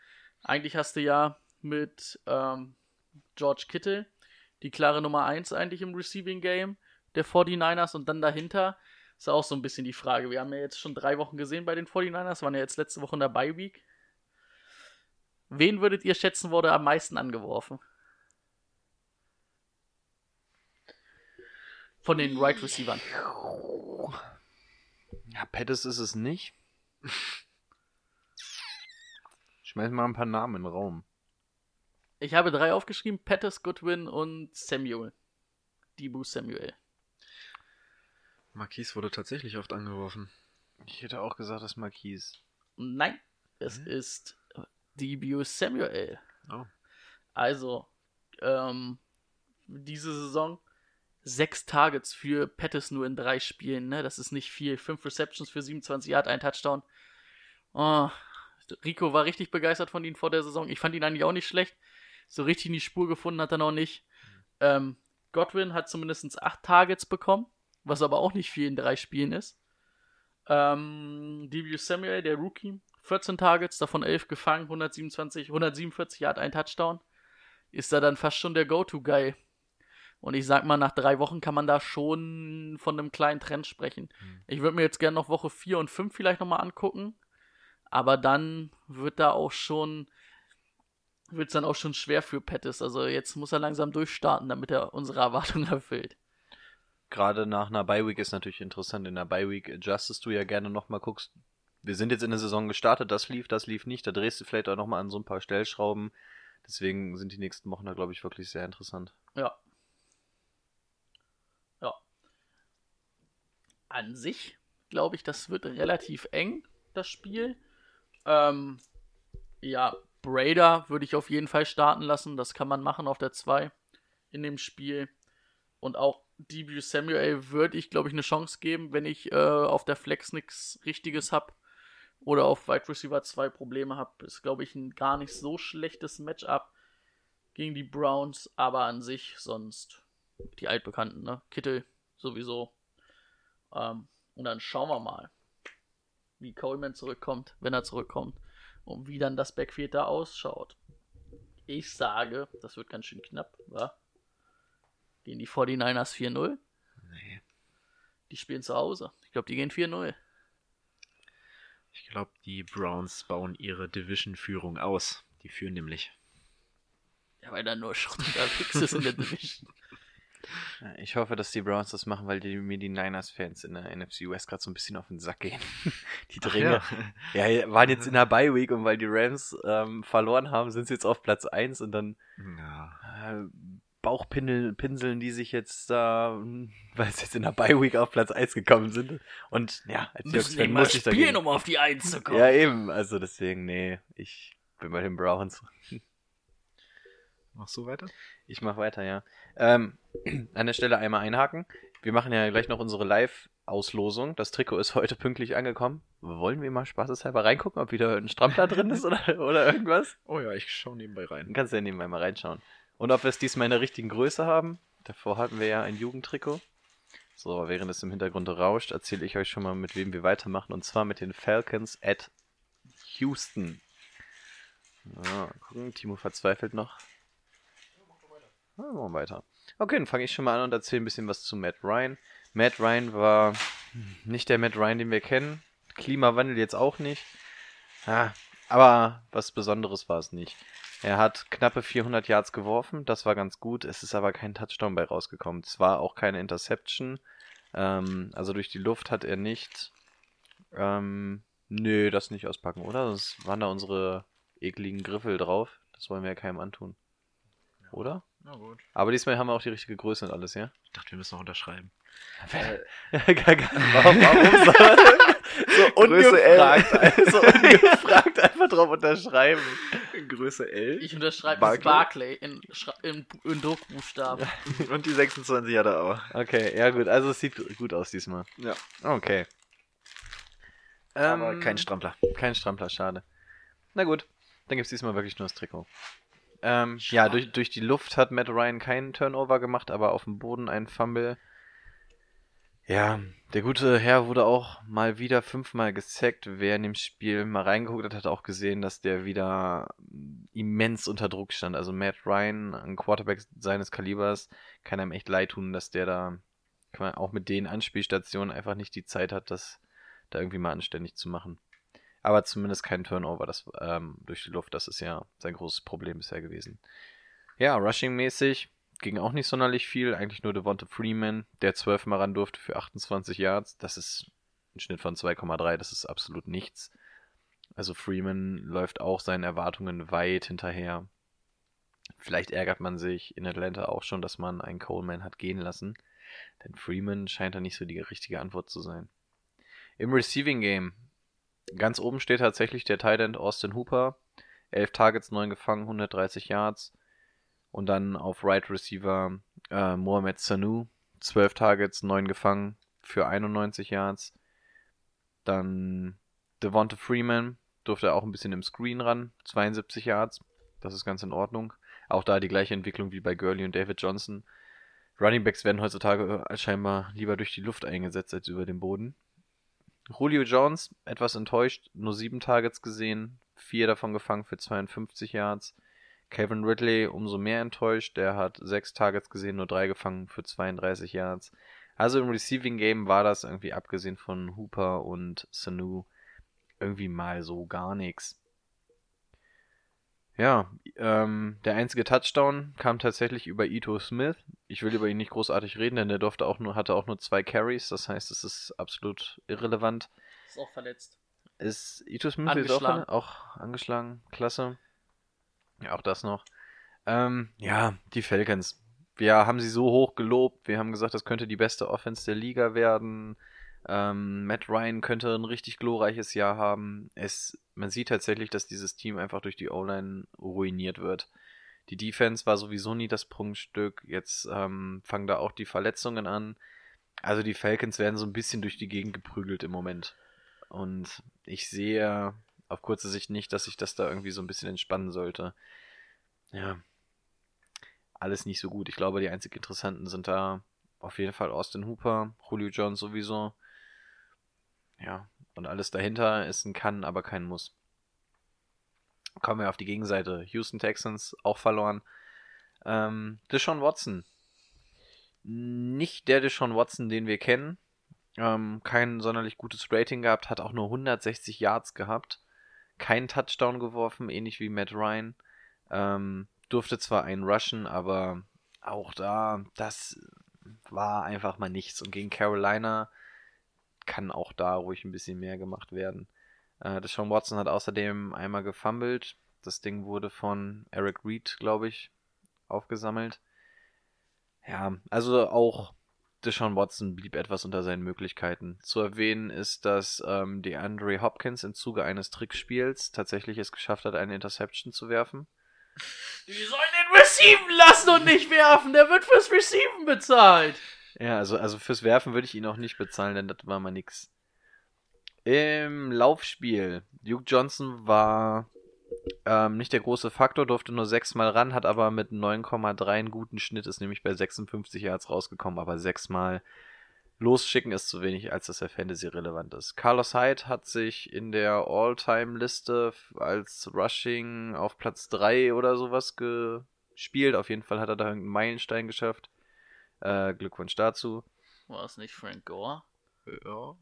Eigentlich hast du ja mit ähm, George Kittle die klare Nummer 1 eigentlich im Receiving Game der 49ers und dann dahinter ist auch so ein bisschen die Frage. Wir haben ja jetzt schon drei Wochen gesehen bei den 49ers, waren ja jetzt letzte Woche in der Bye Week. Wen würdet ihr schätzen, wurde am meisten angeworfen? Von den Right Receivern. Ja, Pettis ist es nicht. Schmeiß mal ein paar Namen in den Raum. Ich habe drei aufgeschrieben: Pettis, Goodwin und Samuel. Debu Samuel. Marquise wurde tatsächlich oft angeworfen. Ich hätte auch gesagt, das ist Marquise. Nein, es ist Debu Samuel. Oh. Also, ähm, diese Saison sechs Targets für Pettis nur in drei Spielen, ne? Das ist nicht viel. Fünf Receptions für 27 Yard, ein Touchdown. Oh, Rico war richtig begeistert von ihm vor der Saison. Ich fand ihn eigentlich auch nicht schlecht. So richtig in die Spur gefunden hat er noch nicht. Ähm, Godwin hat zumindest acht Targets bekommen, was aber auch nicht viel in drei Spielen ist. Ähm, Debu Samuel, der Rookie, 14 Targets, davon 11 gefangen, 127, 147 Yard, ein Touchdown. Ist er dann fast schon der Go-To-Guy. Und ich sag mal, nach drei Wochen kann man da schon von einem kleinen Trend sprechen. Ich würde mir jetzt gerne noch Woche 4 und 5 vielleicht nochmal angucken. Aber dann wird da auch schon, wird es dann auch schon schwer für Pettis. Also jetzt muss er langsam durchstarten, damit er unsere Erwartungen erfüllt. Gerade nach einer Bye-Week ist natürlich interessant. In der Bye-Week adjustest du ja gerne nochmal, guckst, wir sind jetzt in der Saison gestartet, das lief, das lief nicht. Da drehst du vielleicht auch nochmal an so ein paar Stellschrauben. Deswegen sind die nächsten Wochen da, glaube ich, wirklich sehr interessant. Ja. An sich glaube ich, das wird relativ eng, das Spiel. Ähm, ja, Brader würde ich auf jeden Fall starten lassen. Das kann man machen auf der 2 in dem Spiel. Und auch Debut Samuel würde ich, glaube ich, eine Chance geben, wenn ich äh, auf der Flex nichts Richtiges habe oder auf Wide Receiver 2 Probleme habe. Ist, glaube ich, ein gar nicht so schlechtes Matchup gegen die Browns, aber an sich sonst die altbekannten, ne? Kittel sowieso. Ähm, und dann schauen wir mal, wie Coleman zurückkommt, wenn er zurückkommt und wie dann das Backfield da ausschaut. Ich sage, das wird ganz schön knapp, wa? Gehen die 49ers 4-0? Nee. Die spielen zu Hause. Ich glaube, die gehen 4-0. Ich glaube, die Browns bauen ihre Division-Führung aus. Die führen nämlich. Ja, weil da nur Schrott unterwegs ist in der Division. Ich hoffe, dass die Browns das machen, weil die, mir die Niners-Fans in der NFC West gerade so ein bisschen auf den Sack gehen. Die Dringe. Ja. ja, waren jetzt in der Bye-Week und weil die Rams ähm, verloren haben, sind sie jetzt auf Platz 1 und dann Ja. äh, Bauchpinseln pinseln die sich jetzt da, hm, weil sie jetzt in der Bye-Week auf Platz 1 gekommen sind. Und ja, als Müssen die mal muss ich spielen, dagegen. um auf die 1 zu kommen. Ja, eben. Also deswegen, nee, ich bin bei den Browns. Machst du weiter? Ich mache weiter, ja. Ähm, an der Stelle einmal einhaken. Wir machen ja gleich noch unsere Live-Auslosung. Das Trikot ist heute pünktlich angekommen. Wollen wir mal spaßeshalber reingucken, ob wieder ein Strampler drin ist oder, oder irgendwas? Oh ja, ich schaue nebenbei rein. Dann kannst du ja nebenbei mal reinschauen. Und ob wir es diesmal in der richtigen Größe haben. Davor hatten wir ja ein Jugendtrikot. So, während es im Hintergrund rauscht, erzähle ich euch schon mal, mit wem wir weitermachen. Und zwar mit den Falcons at Houston. Ja, gucken, Timo verzweifelt noch. Machen wir weiter. Okay, dann fange ich schon mal an und erzähle ein bisschen was zu Matt Ryan. Matt Ryan war nicht der Matt Ryan, den wir kennen. Klimawandel jetzt auch nicht. Ja, aber was Besonderes war es nicht. Er hat knappe 400 Yards geworfen, das war ganz gut. Es ist aber kein Touchdown bei rausgekommen. Es war auch keine Interception. Ähm, also durch die Luft hat er nicht. Ähm, nö, das nicht auspacken, oder? Sonst waren da unsere ekligen Griffel drauf. Das wollen wir ja keinem antun. Oder? Na gut. Aber diesmal haben wir auch die richtige Größe und alles, ja? Ich dachte, wir müssen noch unterschreiben. warum, warum soll man so Größe L. ungefragt, so ungefragt einfach drauf unterschreiben? Größe L. Ich unterschreibe Barclay. das Barclay in, in, in Druckbuchstaben. Und die 26 hat er auch. Okay, ja gut, also es sieht gut aus diesmal. Ja. Okay. Aber Ähm, kein Strampler. Kein Strampler, schade. Na gut, dann gibt es diesmal wirklich nur das Trikot. Ähm, ja, durch, durch die Luft hat Matt Ryan keinen Turnover gemacht, aber auf dem Boden ein Fumble. Ja, der gute Herr wurde auch mal wieder fünfmal gesackt. Wer in dem Spiel mal reingeguckt hat, hat auch gesehen, dass der wieder immens unter Druck stand. Also Matt Ryan, ein Quarterback seines Kalibers, kann einem echt leid tun, dass der da auch mit den Anspielstationen einfach nicht die Zeit hat, das da irgendwie mal anständig zu machen. Aber zumindest kein Turnover das, ähm, durch die Luft, das ist ja sein großes Problem bisher gewesen. Ja, Rushing-mäßig ging auch nicht sonderlich viel. Eigentlich nur Devonta Freeman, der zwölfmal ran durfte für 28 Yards. Das ist ein Schnitt von 2,3, das ist absolut nichts. Also Freeman läuft auch seinen Erwartungen weit hinterher. Vielleicht ärgert man sich in Atlanta auch schon, dass man einen Coleman hat gehen lassen. Denn Freeman scheint da nicht so die richtige Antwort zu sein. Im Receiving Game. Ganz oben steht tatsächlich der Tight End Austin Hooper. 11 Targets, 9 gefangen, 130 Yards. Und dann auf Right Receiver äh, Mohamed Sanu, 12 Targets, 9 gefangen für 91 Yards. Dann Devonta Freeman durfte auch ein bisschen im Screen ran, 72 Yards. Das ist ganz in Ordnung. Auch da die gleiche Entwicklung wie bei Gurley und David Johnson. Running Backs werden heutzutage äh, scheinbar lieber durch die Luft eingesetzt als über den Boden. Julio Jones, etwas enttäuscht, nur 7 Targets gesehen, 4 davon gefangen für 52 Yards. Kevin Ridley umso mehr enttäuscht. Der hat sechs Targets gesehen, nur drei gefangen für 32 Yards. Also im Receiving Game war das irgendwie abgesehen von Hooper und Sanu irgendwie mal so gar nichts. Ja, ähm, der einzige Touchdown kam tatsächlich über Ito Smith. Ich will über ihn nicht großartig reden, denn der durfte auch nur, hatte auch nur zwei Carries. Das heißt, es ist absolut irrelevant. Ist auch verletzt. Ist Ito Smith jetzt auch, auch angeschlagen? Klasse. Ja, auch das noch. Ähm, ja, die Falcons. Wir haben sie so hoch gelobt. Wir haben gesagt, das könnte die beste Offense der Liga werden. Ähm, Matt Ryan könnte ein richtig glorreiches Jahr haben. Es, man sieht tatsächlich, dass dieses Team einfach durch die O-Line ruiniert wird. Die Defense war sowieso nie das Prunkstück. Jetzt ähm, fangen da auch die Verletzungen an. Also die Falcons werden so ein bisschen durch die Gegend geprügelt im Moment. Und ich sehe auf kurze Sicht nicht, dass sich das da irgendwie so ein bisschen entspannen sollte. Ja. Alles nicht so gut. Ich glaube, die einzig Interessanten sind da auf jeden Fall Austin Hooper, Julio Jones sowieso. Ja. Und alles dahinter ist ein Kann, aber kein Muss. Kommen wir auf die Gegenseite. Houston Texans auch verloren. Ähm, Deshaun Watson. Nicht der Deshaun Watson, den wir kennen. Ähm, kein sonderlich gutes Rating gehabt, hat auch nur 160 Yards gehabt keinen Touchdown geworfen, ähnlich wie Matt Ryan. Ähm, durfte zwar einen rushen, aber auch da, das war einfach mal nichts. Und gegen Carolina kann auch da ruhig ein bisschen mehr gemacht werden. Äh, Sean Watson hat außerdem einmal gefummelt. Das Ding wurde von Eric Reed, glaube ich, aufgesammelt. Ja, also auch Deshaun Watson blieb etwas unter seinen Möglichkeiten. Zu erwähnen ist, dass ähm, DeAndre Hopkins im Zuge eines Trickspiels tatsächlich es geschafft hat, eine Interception zu werfen. Die sollen den receiven lassen und nicht werfen. Der wird fürs Receiven bezahlt. Ja, also, also fürs Werfen würde ich ihn auch nicht bezahlen, denn das war mal nix. Im Laufspiel. Duke Johnson war ähm, nicht der große Faktor, durfte nur sechsmal ran, hat aber mit 9,3 einen guten Schnitt, ist nämlich bei 56 Yards rausgekommen, aber sechsmal losschicken ist zu wenig, als dass er Fantasy relevant ist. Carlos Hyde hat sich in der All-Time-Liste als Rushing auf Platz 3 oder sowas gespielt. Auf jeden Fall hat er da irgendeinen Meilenstein geschafft. Äh, Glückwunsch dazu. War es nicht Frank Gore? Ja.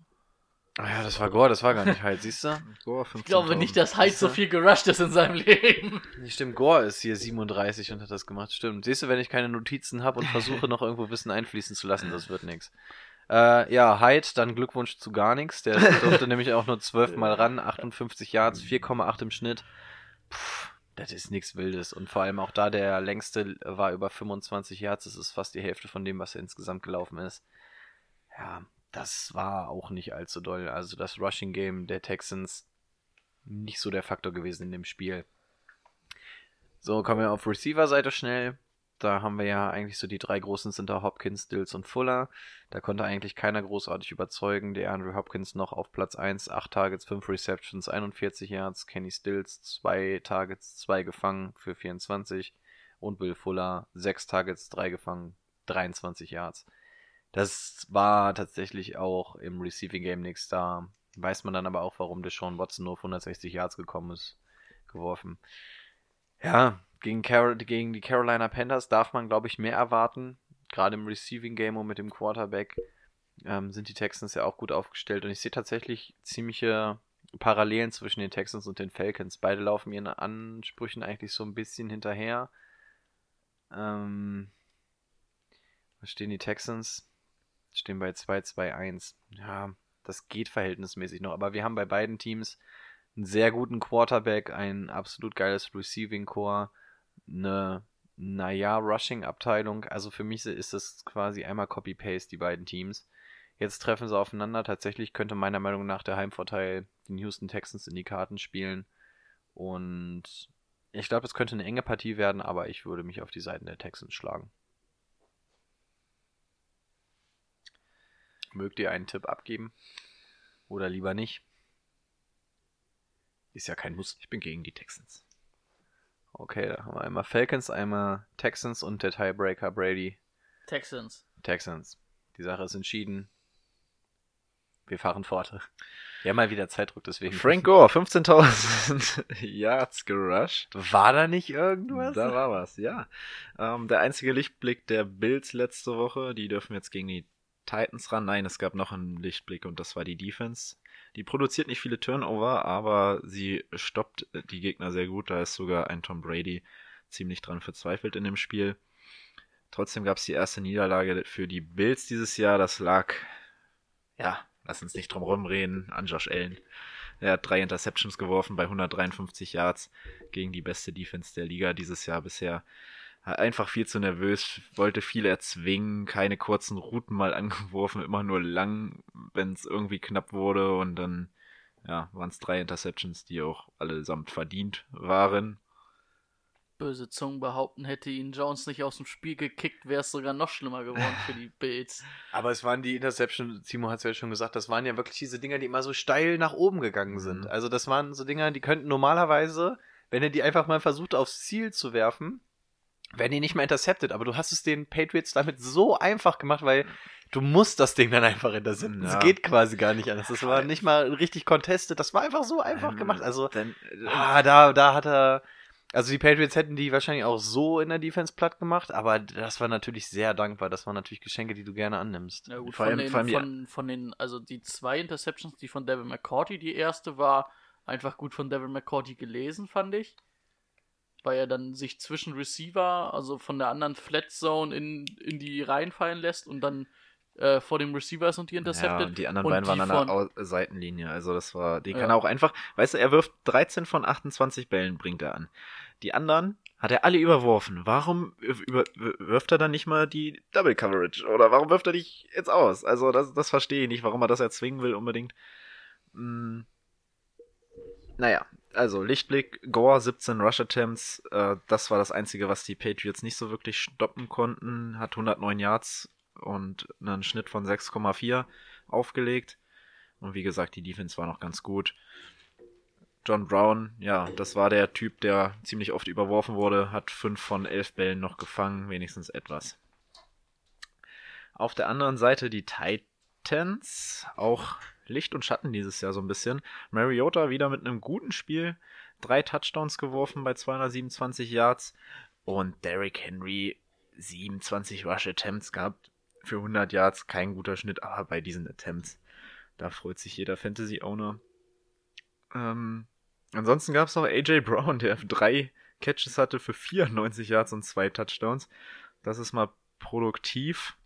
Ah ja, das war Gore, das war gar nicht Hyde, siehst du? Gore ich glaube nicht, dass Hyde so viel gerusht ist in seinem Leben. Nee, stimmt, Gore ist hier 37 und hat das gemacht. Stimmt. Siehst du, wenn ich keine Notizen habe und versuche noch irgendwo Wissen einfließen zu lassen, das wird nichts. Äh, ja, Hyde, dann Glückwunsch zu gar nichts. Der durfte nämlich auch nur 12 Mal ran, 58 Yards, 4,8 im Schnitt. Puh, das ist nichts Wildes. Und vor allem auch da der längste war über 25 Yards. Das ist fast die Hälfte von dem, was insgesamt gelaufen ist. Ja, das war auch nicht allzu doll. Also das Rushing Game der Texans nicht so der Faktor gewesen in dem Spiel. So, kommen wir auf Receiver-Seite schnell. Da haben wir ja eigentlich so die drei großen sind da Hopkins, Stills und Fuller. Da konnte eigentlich keiner großartig überzeugen. Der Andrew Hopkins noch auf Platz 1, 8 Targets, 5 Receptions, 41 Yards. Kenny Stills 2 Targets, 2 gefangen für 24. Und Will Fuller 6 Targets, 3 gefangen, 23 Yards Das war tatsächlich auch im Receiving Game nichts da. Weiß man dann aber auch, warum Deshaun Watson nur auf 160 Yards gekommen ist, geworfen. Ja, gegen, Carol, gegen die Carolina Panthers darf man, glaube ich, mehr erwarten. Gerade im Receiving Game und mit dem Quarterback ähm, sind die Texans ja auch gut aufgestellt. Und ich sehe tatsächlich ziemliche Parallelen zwischen den Texans und den Falcons. Beide laufen ihren Ansprüchen eigentlich so ein bisschen hinterher. Ähm, was stehen die Texans? Stehen bei 2-2-1. Ja, das geht verhältnismäßig noch. Aber wir haben bei beiden Teams einen sehr guten Quarterback, ein absolut geiles Receiving Core, eine, naja, Rushing-Abteilung. Also für mich ist das quasi einmal Copy-Paste, die beiden Teams. Jetzt treffen sie aufeinander. Tatsächlich könnte meiner Meinung nach der Heimvorteil den Houston Texans in die Karten spielen. Und ich glaube, es könnte eine enge Partie werden, aber ich würde mich auf die Seiten der Texans schlagen. Mögt ihr einen Tipp abgeben? Oder lieber nicht? Ist ja kein Muss. Ich bin gegen die Texans. Okay, da haben wir einmal Falcons, einmal Texans und der Tiebreaker Brady. Texans. Texans. Die Sache ist entschieden. Wir fahren fort. Wir haben mal wieder Zeitdruck, deswegen. Frank Gore, 15.000 Yards gerusht. War da nicht irgendwas? Da war was, ja. Ähm, der einzige Lichtblick der Bills letzte Woche, die dürfen jetzt gegen die Titans ran. Nein, es gab noch einen Lichtblick und das war die Defense. Die produziert nicht viele Turnover, aber sie stoppt die Gegner sehr gut. Da ist sogar ein Tom Brady ziemlich dran verzweifelt in dem Spiel. Trotzdem gab es die erste Niederlage für die Bills dieses Jahr. Das lag, ja, lass uns nicht drum rumreden, an Josh Allen. Er hat drei Interceptions geworfen bei 153 Yards gegen die beste Defense der Liga dieses Jahr bisher einfach viel zu nervös, wollte viel erzwingen, keine kurzen Routen mal angeworfen, immer nur lang, wenn es irgendwie knapp wurde und dann ja, waren es drei Interceptions, die auch allesamt verdient waren. Böse Zungen behaupten, hätte ihn Jones nicht aus dem Spiel gekickt, wäre es sogar noch schlimmer geworden für die Bills. Aber es waren die Interceptions, Timo hat es ja schon gesagt, das waren ja wirklich diese Dinger, die immer so steil nach oben gegangen sind. Mhm. Also das waren so Dinger, die könnten normalerweise, wenn er die einfach mal versucht aufs Ziel zu werfen, werden die nicht mehr intercepted, aber du hast es den Patriots damit so einfach gemacht, weil du musst das Ding dann einfach intercepten. Es ja. geht quasi gar nicht anders. Das war nicht mal richtig contested, das war einfach so einfach ähm, gemacht. Also, dann, äh, ah, da, da hat er, also die Patriots hätten die wahrscheinlich auch so in der Defense platt gemacht, aber das war natürlich sehr dankbar. Das waren natürlich Geschenke, die du gerne annimmst. Ja gut, vor von, allem, den, von, von den, also die zwei Interceptions, die von Devin McCourty, die erste war einfach gut von Devin McCourty gelesen, fand ich weil er dann sich zwischen Receiver, also von der anderen Flat Zone in, in die reinfallen lässt und dann äh, vor dem Receiver ist und die intercepted. Ja, und die anderen und beiden waren an der Seitenlinie. Also das war, die ja. kann er auch einfach, weißt du, er wirft 13 von 28 Bällen, bringt er an. Die anderen hat er alle überworfen. Warum über, wirft er dann nicht mal die Double Coverage? Oder warum wirft er dich jetzt aus? Also das, das verstehe ich nicht, warum er das erzwingen will unbedingt. Hm. Naja, also Lichtblick, Gore 17 Rush Attempts, äh, das war das einzige, was die Patriots nicht so wirklich stoppen konnten, hat 109 Yards und einen Schnitt von 6,4 aufgelegt. Und wie gesagt, die Defense war noch ganz gut. John Brown, ja, das war der Typ, der ziemlich oft überworfen wurde, hat 5 von 11 Bällen noch gefangen, wenigstens etwas. Auf der anderen Seite die Titans, auch Licht und Schatten dieses Jahr so ein bisschen. Mariota wieder mit einem guten Spiel. Drei Touchdowns geworfen bei 227 Yards. Und Derrick Henry 27 Rush Attempts gehabt. Für 100 Yards kein guter Schnitt, aber bei diesen Attempts, da freut sich jeder Fantasy-Owner. Ähm, ansonsten gab es noch AJ Brown, der drei Catches hatte für 94 Yards und zwei Touchdowns. Das ist mal produktiv.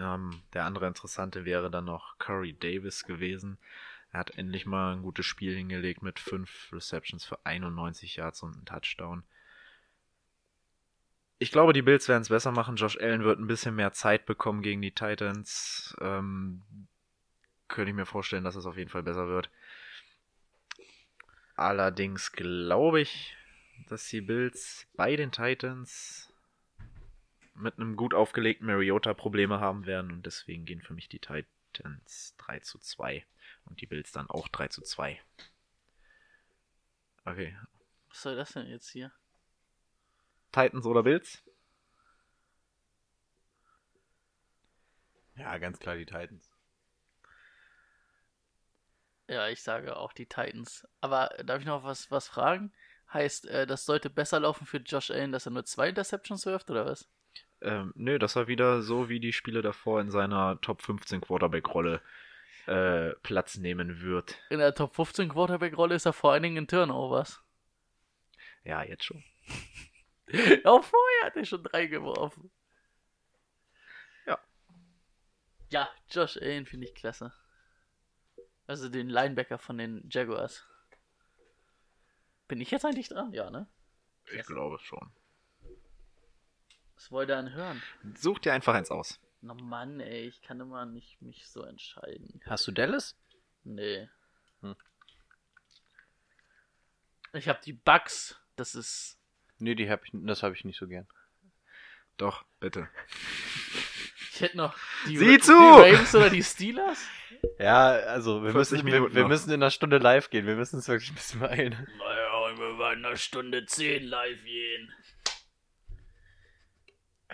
Ähm, der andere interessante wäre dann noch Curry Davis gewesen. Er hat endlich mal ein gutes Spiel hingelegt mit 5 Receptions für 91 Yards und einen Touchdown. Ich glaube, die Bills werden es besser machen. Josh Allen wird ein bisschen mehr Zeit bekommen gegen die Titans. Ähm, könnte ich mir vorstellen, dass es auf jeden Fall besser wird. Allerdings glaube ich, dass die Bills bei den Titans mit einem gut aufgelegten Mariota Probleme haben werden und deswegen gehen für mich die Titans 3 zu 2 und die Bills dann auch 3 zu 2. Okay. Was soll das denn jetzt hier? Titans oder Bills? Ja, ganz klar die Titans. Ja, ich sage auch die Titans. Aber darf ich noch was, was fragen? Heißt, äh, das sollte besser laufen für Josh Allen, dass er nur zwei Interceptions wirft, oder was? Ähm, nö, das war wieder so wie die Spiele davor in seiner Top 15 Quarterback-Rolle äh, Platz nehmen wird. In der Top 15 Quarterback-Rolle ist er vor allen Dingen in Turnovers. Ja, jetzt schon. Auch vorher hat er schon drei geworfen. Ja. Ja, Josh Allen finde ich klasse. Also den Linebacker von den Jaguars. Bin ich jetzt eigentlich dran? Ja, ne? Ich glaube schon. Was wollt ihr denn hören? Such dir einfach eins aus. Na Mann, ey, ich kann immer nicht mich so entscheiden. Hast du Dallas? Nee. Hm. Ich habe die Bugs. Das ist. Nee, die hab ich, das habe ich nicht so gern. Doch, bitte. Ich hätte noch die, Sieh die zu! Ravens oder die Steelers. Ja, also wir 40 müssen, wir, wir müssen in einer Stunde live gehen. Wir müssen uns wirklich ein bisschen beeilen. Naja, wir werden in einer Stunde 10 live gehen.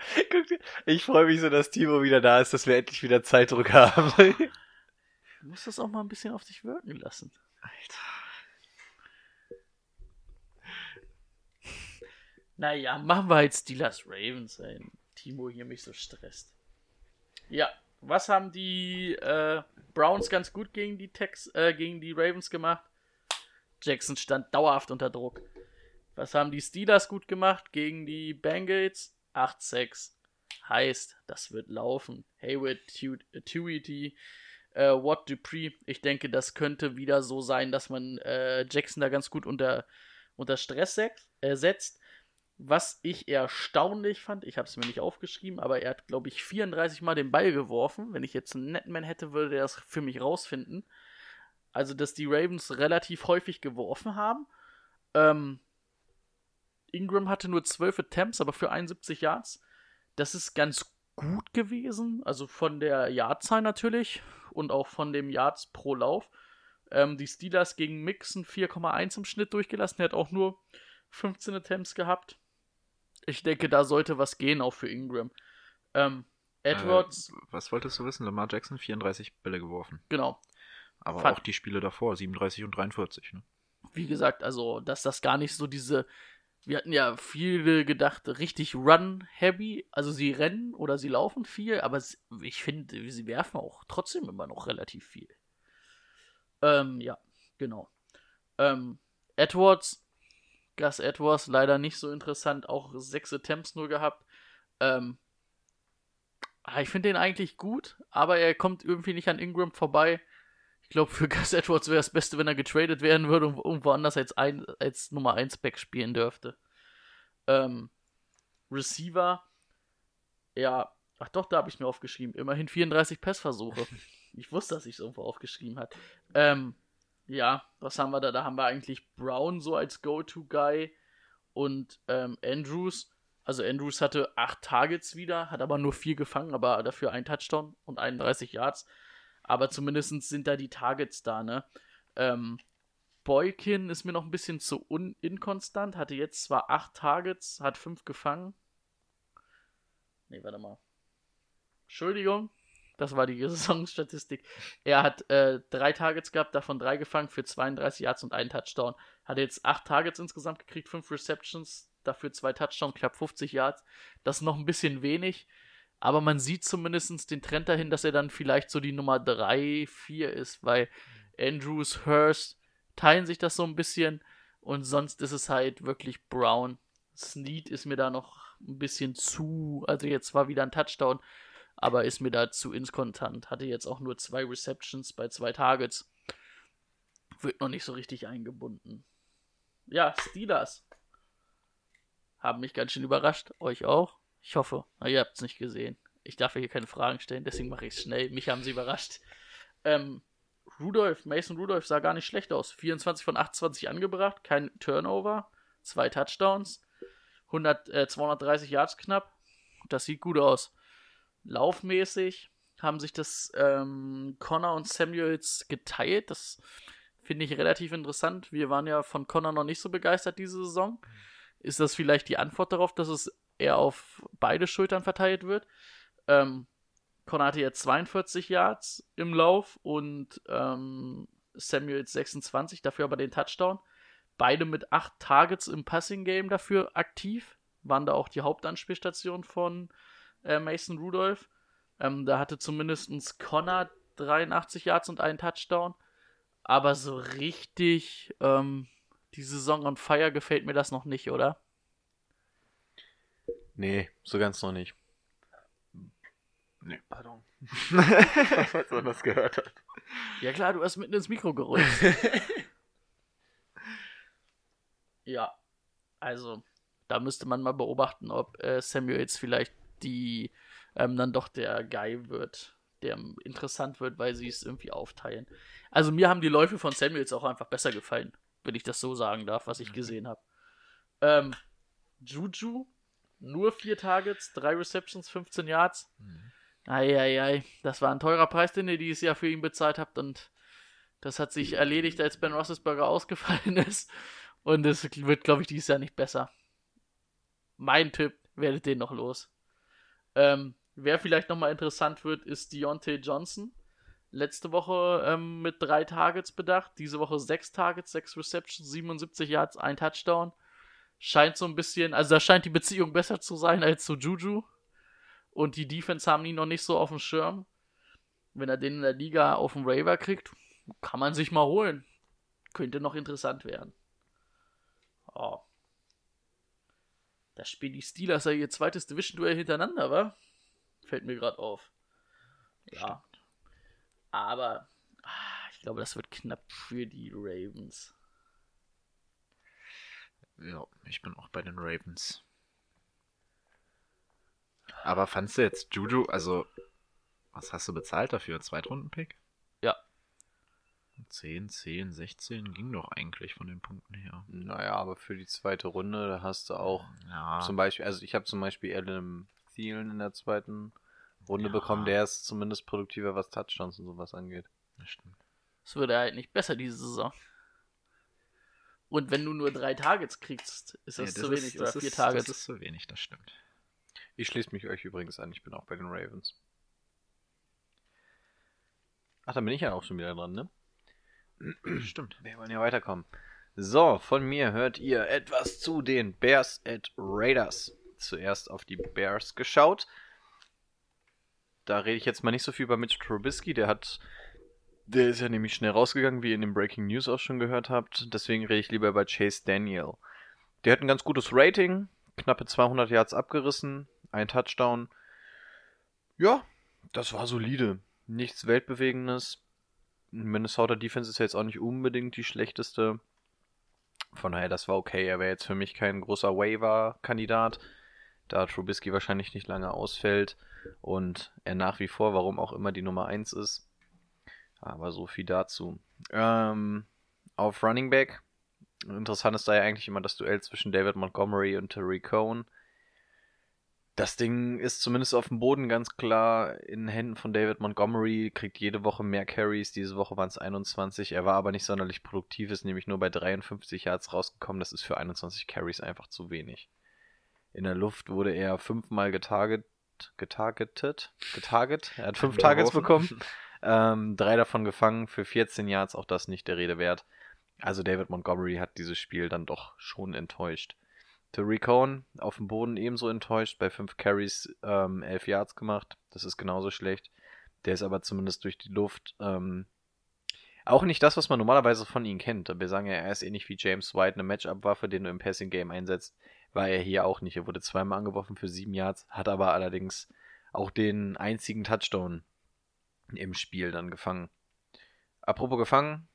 Ich freue mich so, dass Timo wieder da ist, dass wir endlich wieder Zeitdruck haben. Du musst das auch mal ein bisschen auf dich wirken lassen. Naja, machen wir halt Steelers Ravens, wenn Timo hier mich so stresst. Ja, was haben die äh, Browns ganz gut gegen die Tex äh, gegen die Ravens gemacht? Jackson stand dauerhaft unter Druck. Was haben die Steelers gut gemacht gegen die Bengals? 8-6. Heißt, das wird laufen. Hayward, äh, Tuity, äh, Watt Dupree. Ich denke, das könnte wieder so sein, dass man äh, Jackson da ganz gut unter, unter Stress äh, setzt. Was ich erstaunlich fand, ich habe es mir nicht aufgeschrieben, aber er hat, glaube ich, 34 Mal den Ball geworfen. Wenn ich jetzt einen Netman hätte, würde er das für mich rausfinden. Also, dass die Ravens relativ häufig geworfen haben. Ähm, Ingram hatte nur 12 Attempts, aber für 71 Yards. Das ist ganz gut gewesen. Also von der Yardzahl natürlich und auch von dem Yards pro Lauf. Ähm, die Steelers gegen Mixon 4,1 im Schnitt durchgelassen. Er hat auch nur 15 Attempts gehabt. Ich denke, da sollte was gehen, auch für Ingram. Ähm, Edwards, Äh, was wolltest du wissen? Lamar Jackson 34 Bälle geworfen. genau. Aber Fand- auch die Spiele davor, 37 und 43. Ne? wie gesagt, also, dass das gar nicht so diese. Wir hatten ja viele gedacht, richtig run-heavy. Also, sie rennen oder sie laufen viel, aber ich finde, sie werfen auch trotzdem immer noch relativ viel. Ähm, ja, genau. Ähm, Edwards, Gus Edwards, leider nicht so interessant, auch sechs Attempts nur gehabt. Ähm, ah, ich finde den eigentlich gut, aber er kommt irgendwie nicht an Ingram vorbei. Ich glaube, für Gus Edwards wäre das Beste, wenn er getradet werden würde und irgendwo anders als, ein, als Nummer 1 Back spielen dürfte. Ähm, Receiver, ja, ach doch, da habe ich mir aufgeschrieben. Immerhin 34 Passversuche. ich wusste, dass ich es irgendwo aufgeschrieben hat. Ähm, ja, was haben wir da? Da haben wir eigentlich Brown so als Go-To-Guy und ähm, Andrews. Also Andrews hatte 8 Targets wieder, hat aber nur 4 gefangen, aber dafür ein Touchdown und 31 Yards. Aber zumindest sind da die Targets da, ne? Ähm, Boykin ist mir noch ein bisschen zu inkonstant. Hatte jetzt zwar 8 Targets, hat 5 gefangen. Nee, warte mal. Entschuldigung. Das war die Saisonstatistik. Er hat äh, drei Targets gehabt, davon drei gefangen für 32 Yards und einen Touchdown. Hat jetzt acht Targets insgesamt gekriegt, fünf Receptions, dafür zwei Touchdowns, knapp 50 Yards. Das ist noch ein bisschen wenig. Aber man sieht zumindest den Trend dahin, dass er dann vielleicht so die Nummer 3, 4 ist, weil Andrews, Hurst teilen sich das so ein bisschen und sonst ist es halt wirklich Brown. Snead ist mir da noch ein bisschen zu, also jetzt war wieder ein Touchdown, aber ist mir da zu inkonstant. Hatte jetzt auch nur zwei Receptions bei zwei Targets. Wird noch nicht so richtig eingebunden. Ja, Steelers. Haben mich ganz schön überrascht. Euch auch? Ich hoffe. Ihr habt es nicht gesehen. Ich darf hier keine Fragen stellen, deswegen mache ich es schnell. Mich haben sie überrascht. Ähm, Rudolph, Mason Rudolph sah gar nicht schlecht aus. 24 von 28 angebracht, kein Turnover, zwei Touchdowns, 100, äh, 230 Yards knapp. Das sieht gut aus. Laufmäßig haben sich das ähm, Connor und Samuels geteilt. Das finde ich relativ interessant. Wir waren ja von Connor noch nicht so begeistert diese Saison. Ist das vielleicht die Antwort darauf, dass es eher auf beide Schultern verteilt wird? Ähm, Connor hatte jetzt 42 Yards im Lauf und ähm, Samuels 26, dafür aber den Touchdown. Beide mit 8 Targets im Passing Game dafür aktiv. Waren da auch die Hauptanspielstation von äh, Mason Rudolph. Ähm, da hatte zumindest Connor 83 Yards und einen Touchdown. Aber so richtig ähm, die Saison on fire gefällt mir das noch nicht, oder? Nee, so ganz noch nicht. Nee. Pardon. Falls man das gehört hat. Ja klar, du hast mitten ins Mikro gerutscht. ja, also da müsste man mal beobachten, ob äh, Samuels vielleicht die ähm, dann doch der Guy wird, der interessant wird, weil sie es irgendwie aufteilen. Also mir haben die Läufe von Samuels auch einfach besser gefallen, wenn ich das so sagen darf, was ich gesehen habe. Ähm, Juju, nur vier Targets, drei Receptions, 15 Yards. Eieiei, das war ein teurer Preis, den ihr dieses Jahr für ihn bezahlt habt und das hat sich erledigt, als Ben Roethlisberger ausgefallen ist und es wird, glaube ich, dieses Jahr nicht besser. Mein Tipp, werdet den noch los. Ähm, wer vielleicht nochmal interessant wird, ist Deontay Johnson. Letzte Woche ähm, mit drei Targets bedacht, diese Woche sechs Targets, sechs Receptions, 77 Yards, ein Touchdown. Scheint so ein bisschen, also da scheint die Beziehung besser zu sein als zu Juju. Und die Defense haben ihn noch nicht so auf dem Schirm. Wenn er den in der Liga auf dem Raver kriegt, kann man sich mal holen. Könnte noch interessant werden. Oh. Das spielen die Steelers ja ihr zweites Division-Duell hintereinander, wa? Fällt mir gerade auf. Ja. Aber ah, ich glaube, das wird knapp für die Ravens. Ja, ich bin auch bei den Ravens. Aber fandst du jetzt Juju, also, was hast du bezahlt dafür? Zweitrunden-Pick? Ja. 10, 10, 16 ging doch eigentlich von den Punkten her. Naja, aber für die zweite Runde da hast du auch Ja, zum Beispiel, also ich habe zum Beispiel Adam Thielen in der zweiten Runde Ja. bekommen, der ist zumindest produktiver, was Touchdowns und sowas angeht. das stimmt. Es wird halt nicht besser diese Saison. Und wenn du nur drei Targets kriegst, ist das Ja, zu wenig. das oder vier ist, Targets. Das ist zu wenig, das stimmt. Ich schließe mich euch übrigens an, ich bin auch bei den Ravens. Ach, dann bin ich ja auch schon wieder dran, ne? Stimmt. Wir wollen ja weiterkommen. So, von mir hört ihr etwas zu den Bears at Raiders. Zuerst auf die Bears geschaut. Da rede ich jetzt mal nicht so viel über Mitch Trubisky. Der hat, der ist ja nämlich schnell rausgegangen, wie ihr in den Breaking News auch schon gehört habt. Deswegen rede ich lieber über Chase Daniel. Der hat ein ganz gutes Rating, knappe 200 Yards abgerissen, ein Touchdown. Ja, das war solide. Nichts Weltbewegendes. Minnesota Defense ist ja jetzt auch nicht unbedingt die schlechteste. Von daher, das war okay. Er wäre jetzt für mich kein großer Waiver-Kandidat, da Trubisky wahrscheinlich nicht lange ausfällt und er nach wie vor, warum auch immer, die Nummer 1 ist. Aber so viel dazu. Ähm, auf Running Back. Interessant ist da ja eigentlich immer das Duell zwischen David Montgomery und Terry Cohn. Das Ding ist zumindest auf dem Boden ganz klar in Händen von David Montgomery, kriegt jede Woche mehr Carries. Diese Woche waren es 21. Er war aber nicht sonderlich produktiv, ist nämlich nur bei 53 Yards rausgekommen. Das ist für 21 Carries einfach zu wenig. In der Luft wurde er fünfmal getarget, getargetet, getarget. Er hat fünf Targets bekommen. Ähm, drei davon gefangen für 14 Yards, auch das nicht der Rede wert. Also David Montgomery hat dieses Spiel dann doch schon enttäuscht. Terry Cohn auf dem Boden ebenso enttäuscht, bei 5 Carries ähm, 11 Yards gemacht. Das ist genauso schlecht. Der ist aber zumindest durch die Luft ähm, auch nicht das, was man normalerweise von ihm kennt. Wir sagen ja, er ist ähnlich wie James White, eine Matchup-Waffe, den du im Passing-Game einsetzt. War er hier auch nicht. Er wurde zweimal angeworfen für 7 Yards, hat aber allerdings auch den einzigen Touchdown im Spiel dann gefangen. Apropos gefangen,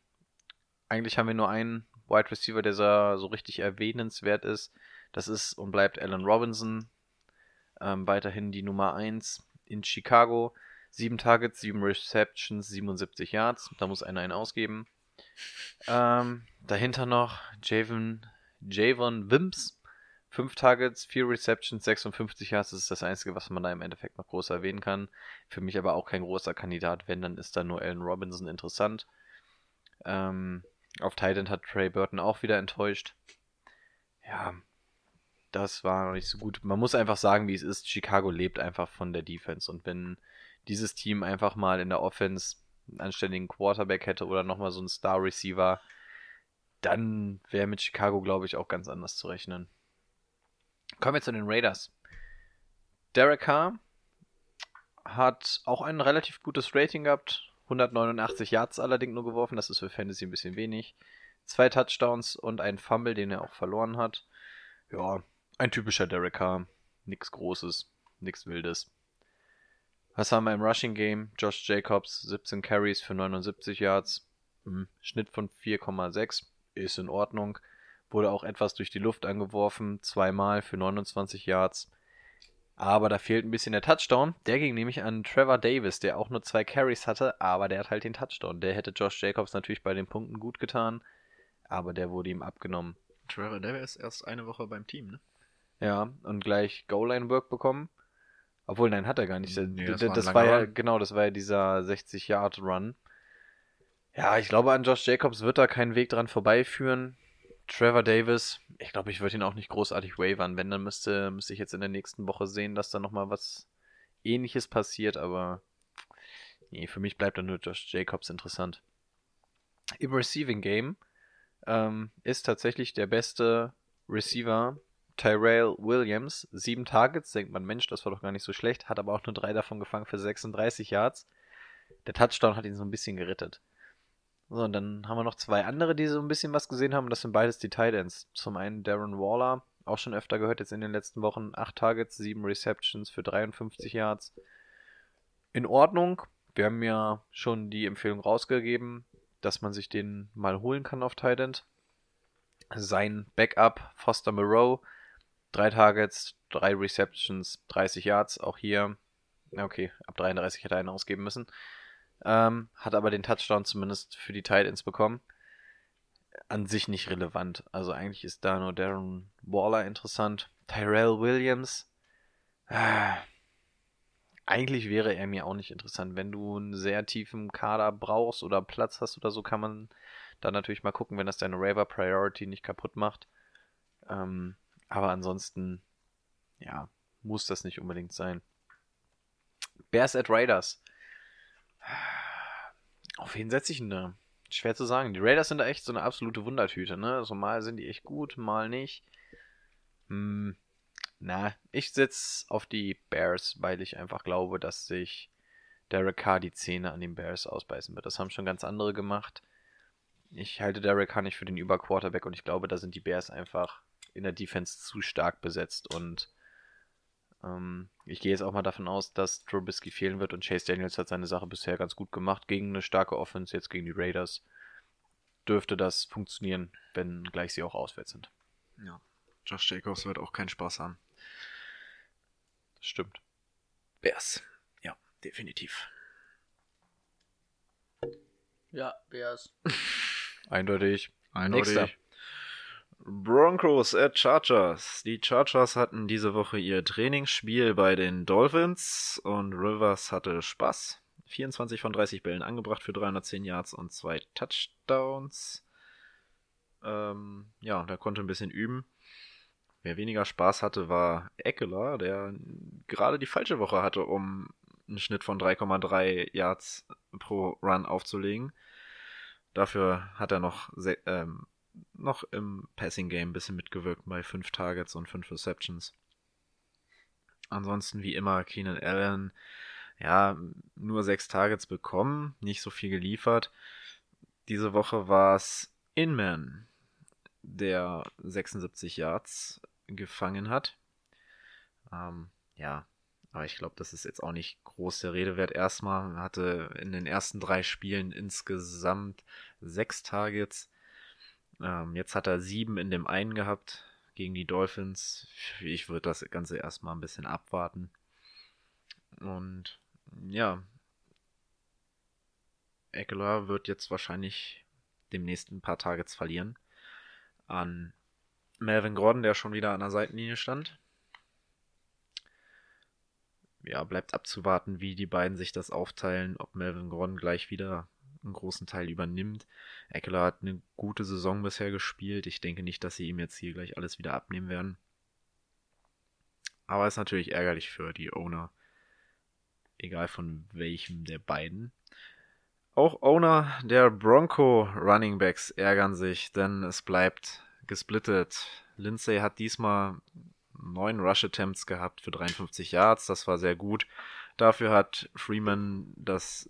eigentlich haben wir nur einen Wide Receiver, der so, richtig erwähnenswert ist. Das ist und bleibt Allen Robinson. Ähm, weiterhin die Nummer 1 in Chicago. 7 Targets, 7 Receptions, 77 Yards. Da muss einer einen ausgeben. Ähm, dahinter noch Javon, Javon Wims. 5 Targets, 4 Receptions, 56 Yards. Das ist das Einzige, was man da im Endeffekt noch groß erwähnen kann. Für mich aber auch kein großer Kandidat. Wenn, dann ist da nur Allen Robinson interessant. Ähm, auf Titan hat Trey Burton auch wieder enttäuscht. Ja, das war noch nicht so gut. Man muss einfach sagen, wie es ist. Chicago lebt einfach von der Defense. Und wenn dieses Team einfach mal in der Offense einen anständigen Quarterback hätte oder nochmal so einen Star-Receiver, dann wäre mit Chicago, glaube ich, auch ganz anders zu rechnen. Kommen wir zu den Raiders. Derek Carr hat auch ein relativ gutes Rating gehabt. 189 Yards allerdings nur geworfen, das ist für Fantasy ein bisschen wenig. Zwei Touchdowns und ein Fumble, den er auch verloren hat. Ja, ein typischer Derek Carr. Nix Großes, nix Wildes. Was haben wir im Rushing Game? Josh Jacobs, 17 Carries für 79 Yards. Hm, Schnitt von 4,6 ist in Ordnung. Wurde auch etwas durch die Luft angeworfen, zweimal für 29 Yards. Aber da fehlt ein bisschen der Touchdown. Der ging nämlich an Trevor Davis, der auch nur zwei Carries hatte, aber der hat halt den Touchdown. Der hätte Josh Jacobs natürlich bei den Punkten gut getan, aber der wurde ihm abgenommen. Trevor Davis erst eine Woche beim Team, ne? Ja, und gleich Goal-Line-Work bekommen. Obwohl, nein, hat er gar nicht. Nee, das, das das war ja, genau, das war ja dieser 60-Yard-Run. Ja, ich glaube, an Josh Jacobs wird da kein Weg dran vorbeiführen. Trevor Davis, ich glaube, ich würde ihn auch nicht großartig wavern. Wenn, dann müsste, müsste ich jetzt in der nächsten Woche sehen, dass da nochmal was ähnliches passiert, aber nee, für mich bleibt dann nur Josh Jacobs interessant. Im Receiving Game ähm, ist tatsächlich der beste Receiver Tyrell Williams. Sieben Targets, denkt man, Mensch, das war doch gar nicht so schlecht, hat aber auch nur drei davon gefangen für 36 Yards. Der Touchdown hat ihn so ein bisschen gerettet. So, und dann haben wir noch zwei andere, die so ein bisschen was gesehen haben. Das sind beides die Tight Ends. Zum einen Darren Waller, auch schon öfter gehört jetzt in den letzten Wochen. Acht Targets, sieben Receptions für 53 Yards. In Ordnung. Wir haben ja schon die Empfehlung rausgegeben, dass man sich den mal holen kann auf Tight End. Sein Backup, Foster Moreau, drei Targets, drei Receptions, 30 Yards. Auch hier, okay, ab 33 hätte er einen ausgeben müssen. Ähm, hat aber den Touchdown zumindest für die Tight Ends bekommen. An sich nicht relevant. Also eigentlich ist da nur Darren Waller interessant. Tyrell Williams. Ah, eigentlich wäre er mir auch nicht interessant. Wenn du einen sehr tiefen Kader brauchst oder Platz hast oder so, kann man da natürlich mal gucken, wenn das deine Raver Priority nicht kaputt macht. Ähm, aber ansonsten, ja, muss das nicht unbedingt sein. Bears at Raiders. Auf wen setze ich denn da? Schwer zu sagen. Die Raiders sind da echt so eine absolute Wundertüte, ne? Also mal sind die echt gut, mal nicht. Hm, na, ich setze auf die Bears, weil ich einfach glaube, dass sich Derek Carr die Zähne an den Bears ausbeißen wird. Das haben schon ganz andere gemacht. Ich halte Derek Carr nicht für den Überquarterback und ich glaube, da sind die Bears einfach in der Defense zu stark besetzt und ähm, ich gehe jetzt auch mal davon aus, dass Trubisky fehlen wird und Chase Daniels hat seine Sache bisher ganz gut gemacht gegen eine starke Offense, jetzt gegen die Raiders. Dürfte das funktionieren, wenn gleich sie auch auswärts sind. Ja. Josh Jacobs wird auch keinen Spaß haben. Das stimmt. Bears. Ja, definitiv. Ja, Bears. Eindeutig. Eindeutig. Nächster. Broncos at Chargers. Die Chargers hatten diese Woche ihr Trainingsspiel bei den Dolphins und Rivers hatte Spaß. 24 von 30 Bällen angebracht für 310 Yards und zwei Touchdowns. Ähm, ja, der konnte ein bisschen üben. Wer weniger Spaß hatte, war Eckler, der gerade die falsche Woche hatte, um einen Schnitt von 3,3 Yards pro Run aufzulegen. Dafür hat er noch, ähm, noch im Passing Game ein bisschen mitgewirkt bei 5 Targets und 5 Receptions. Ansonsten wie immer Keenan Allen, ja, nur 6 Targets bekommen, nicht so viel geliefert. Diese Woche war es Inman, der 76 Yards gefangen hat. Ähm, ja, aber ich glaube, das ist jetzt auch nicht groß der Rede wert. Erstmal hatte in den ersten drei Spielen insgesamt sechs Targets. Ähm, jetzt hat er sieben in dem einen gehabt gegen die Dolphins. Ich würde das Ganze erstmal ein bisschen abwarten. Und ja, Eckler wird jetzt wahrscheinlich demnächst ein paar Targets verlieren an Melvin Gordon, der schon wieder an der Seitenlinie stand. Ja, bleibt abzuwarten, wie die beiden sich das aufteilen, ob Melvin Gordon gleich wieder einen großen Teil übernimmt. Eckler hat eine gute Saison bisher gespielt. Ich denke nicht, dass sie ihm jetzt hier gleich alles wieder abnehmen werden. Aber ist natürlich ärgerlich für die Owner egal von welchem der beiden. Auch Owner der Bronco Running Backs ärgern sich, denn es bleibt gesplittet. Lindsay hat diesmal neun Rush Attempts gehabt für 53 Yards, das war sehr gut. Dafür hat Freeman, das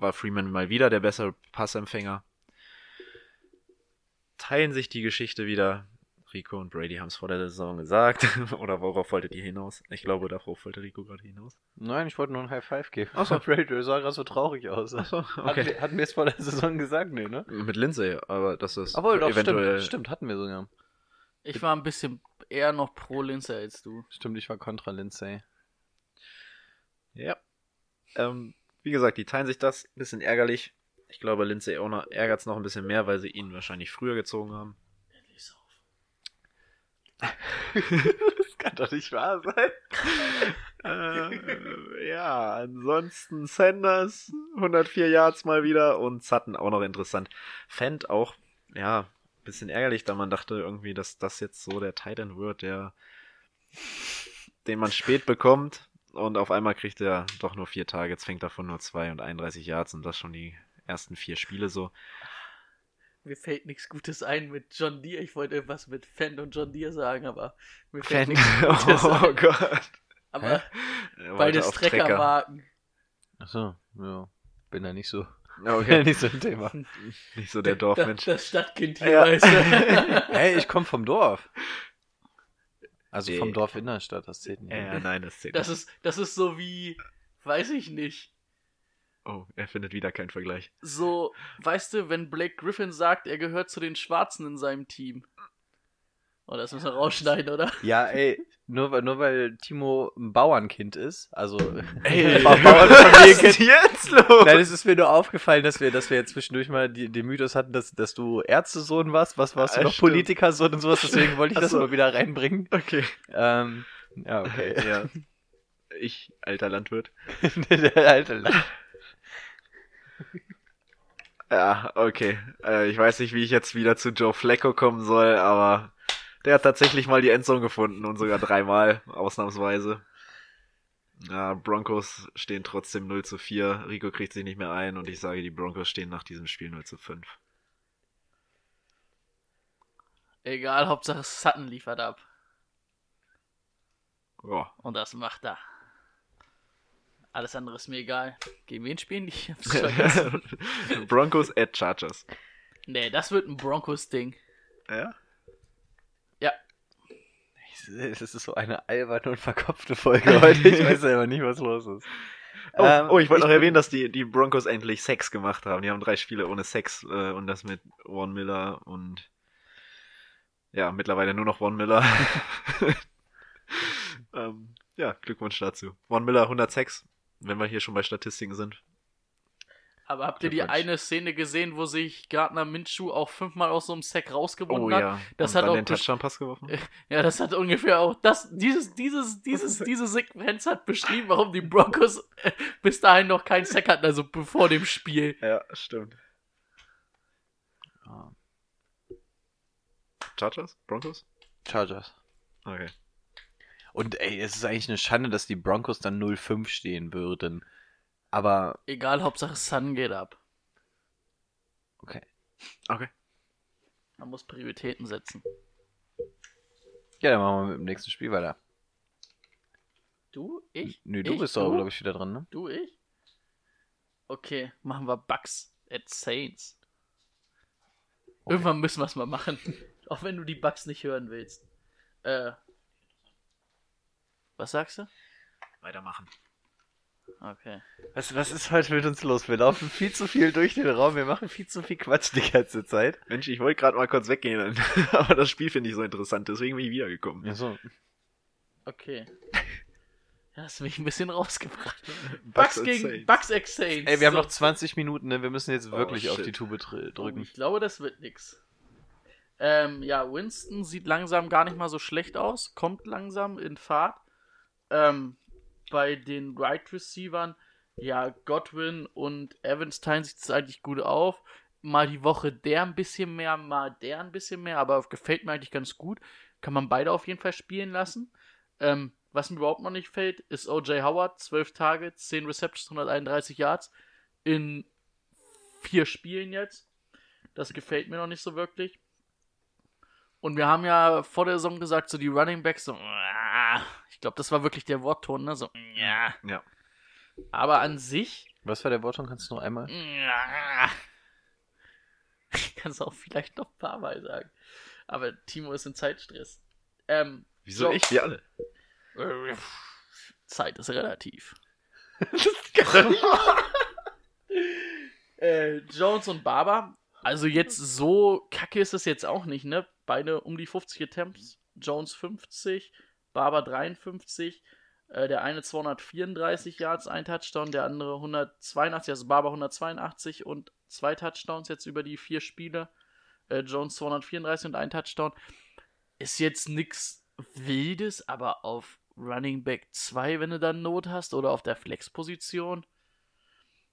war Freeman mal wieder der bessere Passempfänger. Teilen sich die Geschichte wieder. Rico und Brady haben es vor der Saison gesagt. Oder worauf wolltet ihr hinaus? Ich glaube, darauf wollte Rico gerade hinaus. Nein, ich wollte nur ein High Five geben. Ach so. Brady, du sah gerade so traurig aus. Achso, Hatten, okay. wir, hatten wir es vor der Saison gesagt? Nee, ne? Mit Lindsay, aber das ist Obwohl, doch, eventuell. stimmt, stimmt, hatten wir sogar. Ich war ein bisschen eher noch pro Lindsay als du. Stimmt, ich war kontra Lindsay. Ja. Ähm, wie gesagt, die teilen sich das. Bisschen ärgerlich. Ich glaube, Lindsay ärgert es noch ein bisschen mehr, weil sie ihn wahrscheinlich früher gezogen haben. Das kann doch nicht wahr sein. äh, ja, ansonsten Sanders, 104 Yards mal wieder und Sutton auch noch interessant. Fand auch, ja, bisschen ärgerlich, da man dachte irgendwie, dass das jetzt so der Titan wird, der, den man spät bekommt und auf einmal kriegt er doch nur vier Targets, fängt davon nur zwei und 31 Yards und das schon die ersten vier Spiele so. Mir fällt nichts Gutes ein mit John Deere. Ich wollte irgendwas mit Fan und John Deere sagen, aber mir fällt Fan. nichts Gutes Oh ein. Gott. Aber Er beides. Treckermarken. Achso, ja. Bin da nicht so. Okay. nicht so ein Thema. Nicht so der Das, Dorfmensch. das Stadtkind hier, Ja. weißt du. Hey, ich komme vom Dorf. Also vom Dorf Innenstadt, das zählt nicht. Ja, ja, nein, das zählt Das nicht. ist, das ist so wie, weiß ich nicht. Oh, er findet wieder keinen Vergleich. So, weißt du, wenn Blake Griffin sagt, er gehört zu den Schwarzen in seinem Team. Oh, das müssen wir rausschneiden, oder? Ja, ey, nur, weil- nur weil Timo ein Bauernkind ist, also Ey, was ist jetzt los? Nein, es ist mir nur aufgefallen, dass wir, dass wir jetzt zwischendurch mal die, den Mythos hatten, dass, dass du Ärztesohn warst. Was warst du Ah, noch? stimmt. Politikersohn und sowas, deswegen wollte ich Ach das mal wieder reinbringen. Okay. Ähm, ja, okay. Ja. Ich, alter Landwirt. Der alte Land. Ja, okay. Äh, ich weiß nicht, wie ich jetzt wieder zu Joe Flacco kommen soll, aber der hat tatsächlich mal die Endzone gefunden und sogar dreimal, ausnahmsweise. Ja, Broncos stehen trotzdem 0 zu 4. Rico kriegt sich nicht mehr ein und ich sage, die Broncos stehen nach diesem Spiel 0 zu 5. Egal, Hauptsache Sutton liefert ab. Ja. Und das macht er. Alles andere ist mir egal. Gegen wen spielen die? Ich hab's vergessen. Broncos at Chargers. nee, das wird ein Broncos-Ding. Ja? Ja, Es ist so eine alberne und verkopfte Folge heute. Ich weiß selber nicht, was los ist. Oh, Ähm, oh ich wollte noch erwähnen, dass die, die Broncos endlich Sex gemacht haben. Die haben drei Spiele ohne Sex äh, und das mit Von Miller und ja, mittlerweile nur noch Von Miller. ähm, ja, Glückwunsch dazu. Von Miller 106, wenn wir hier schon bei Statistiken sind. Aber habt ihr die eine Szene gesehen, wo sich Gardner Minshew auch fünfmal aus so einem Sack rausgewonnen Oh hat? ja, Das und hat auch den Touchdown-Pass geworfen. Ja, das hat ungefähr auch das, dieses, dieses, dieses, diese Sequenz hat beschrieben, warum die Broncos bis dahin noch keinen Sack hatten, also bevor dem Spiel. Ja, stimmt. Ah, Chargers? Broncos? Chargers. Okay. Und ey, es ist eigentlich eine Schande, dass die Broncos dann 0-5 stehen würden. Aber, Egal, Hauptsache Sun geht ab. okay. Okay. Man muss Prioritäten setzen. Ja, dann machen wir mit dem nächsten Spiel weiter. Du? Ich? Nö, du ich, bist doch, glaube ich, wieder dran, ne? Du, ich? Okay, machen wir Bugs at Saints. Irgendwann müssen wir es mal machen. Auch wenn du die Bugs nicht hören willst. Äh. Was sagst du? Weitermachen. Okay. Was, was ist heute mit uns los? Wir laufen viel zu viel durch den Raum, wir machen viel zu viel Quatsch die ganze Zeit. Mensch, ich wollte gerade mal kurz weggehen, aber das Spiel finde ich so interessant, deswegen bin ich wiedergekommen. Ja, so. Okay. Ja, hast mich ein bisschen rausgebracht. Bucks Bugs at gegen Saints. Bugs Saints. Ey, wir haben So. noch 20 Minuten, ne? Wir müssen jetzt Oh, wirklich auf shit. die Tube Oh, drücken. ich glaube, das wird nix. Ähm, ja, Winston sieht langsam gar nicht mal so schlecht aus, kommt langsam in Fahrt. Ähm, bei den Right Receivern, ja, Godwin und Evans teilen sich das eigentlich gut auf. Mal die Woche der ein bisschen mehr, mal der ein bisschen mehr, aber gefällt mir eigentlich ganz gut. Kann man beide auf jeden Fall spielen lassen. Ähm, Was mir überhaupt noch nicht fällt, ist O.J. Howard, 12 Tage, 10 Receptions, 131 Yards in vier Spielen jetzt. Das gefällt mir noch nicht so wirklich. Und wir haben ja vor der Saison gesagt, so die Running Backs, so, ah, ich glaube, das war wirklich der Wortton, ne? So, ja. Ja. Aber an sich, Was war der Wortton? Kannst du noch einmal? ja. Ich kann es auch vielleicht noch ein paar Mal sagen. Aber Timo ist in Zeitstress. Ähm, Wieso Jo- ich? Wir alle. Zeit ist relativ. äh, Jones und Barber. Also jetzt so kacke ist es jetzt auch nicht, ne? Beide um die 50 Attempts. Jones 50, Barber 53. Äh, der eine 234 Yards, ein Touchdown, der andere 182, also Barber 182 und zwei Touchdowns jetzt über die vier Spiele. Äh, Jones 234 und ein Touchdown. Ist jetzt nix Wildes, aber auf Running Back 2, wenn du dann Not hast, oder auf der Flex-Position,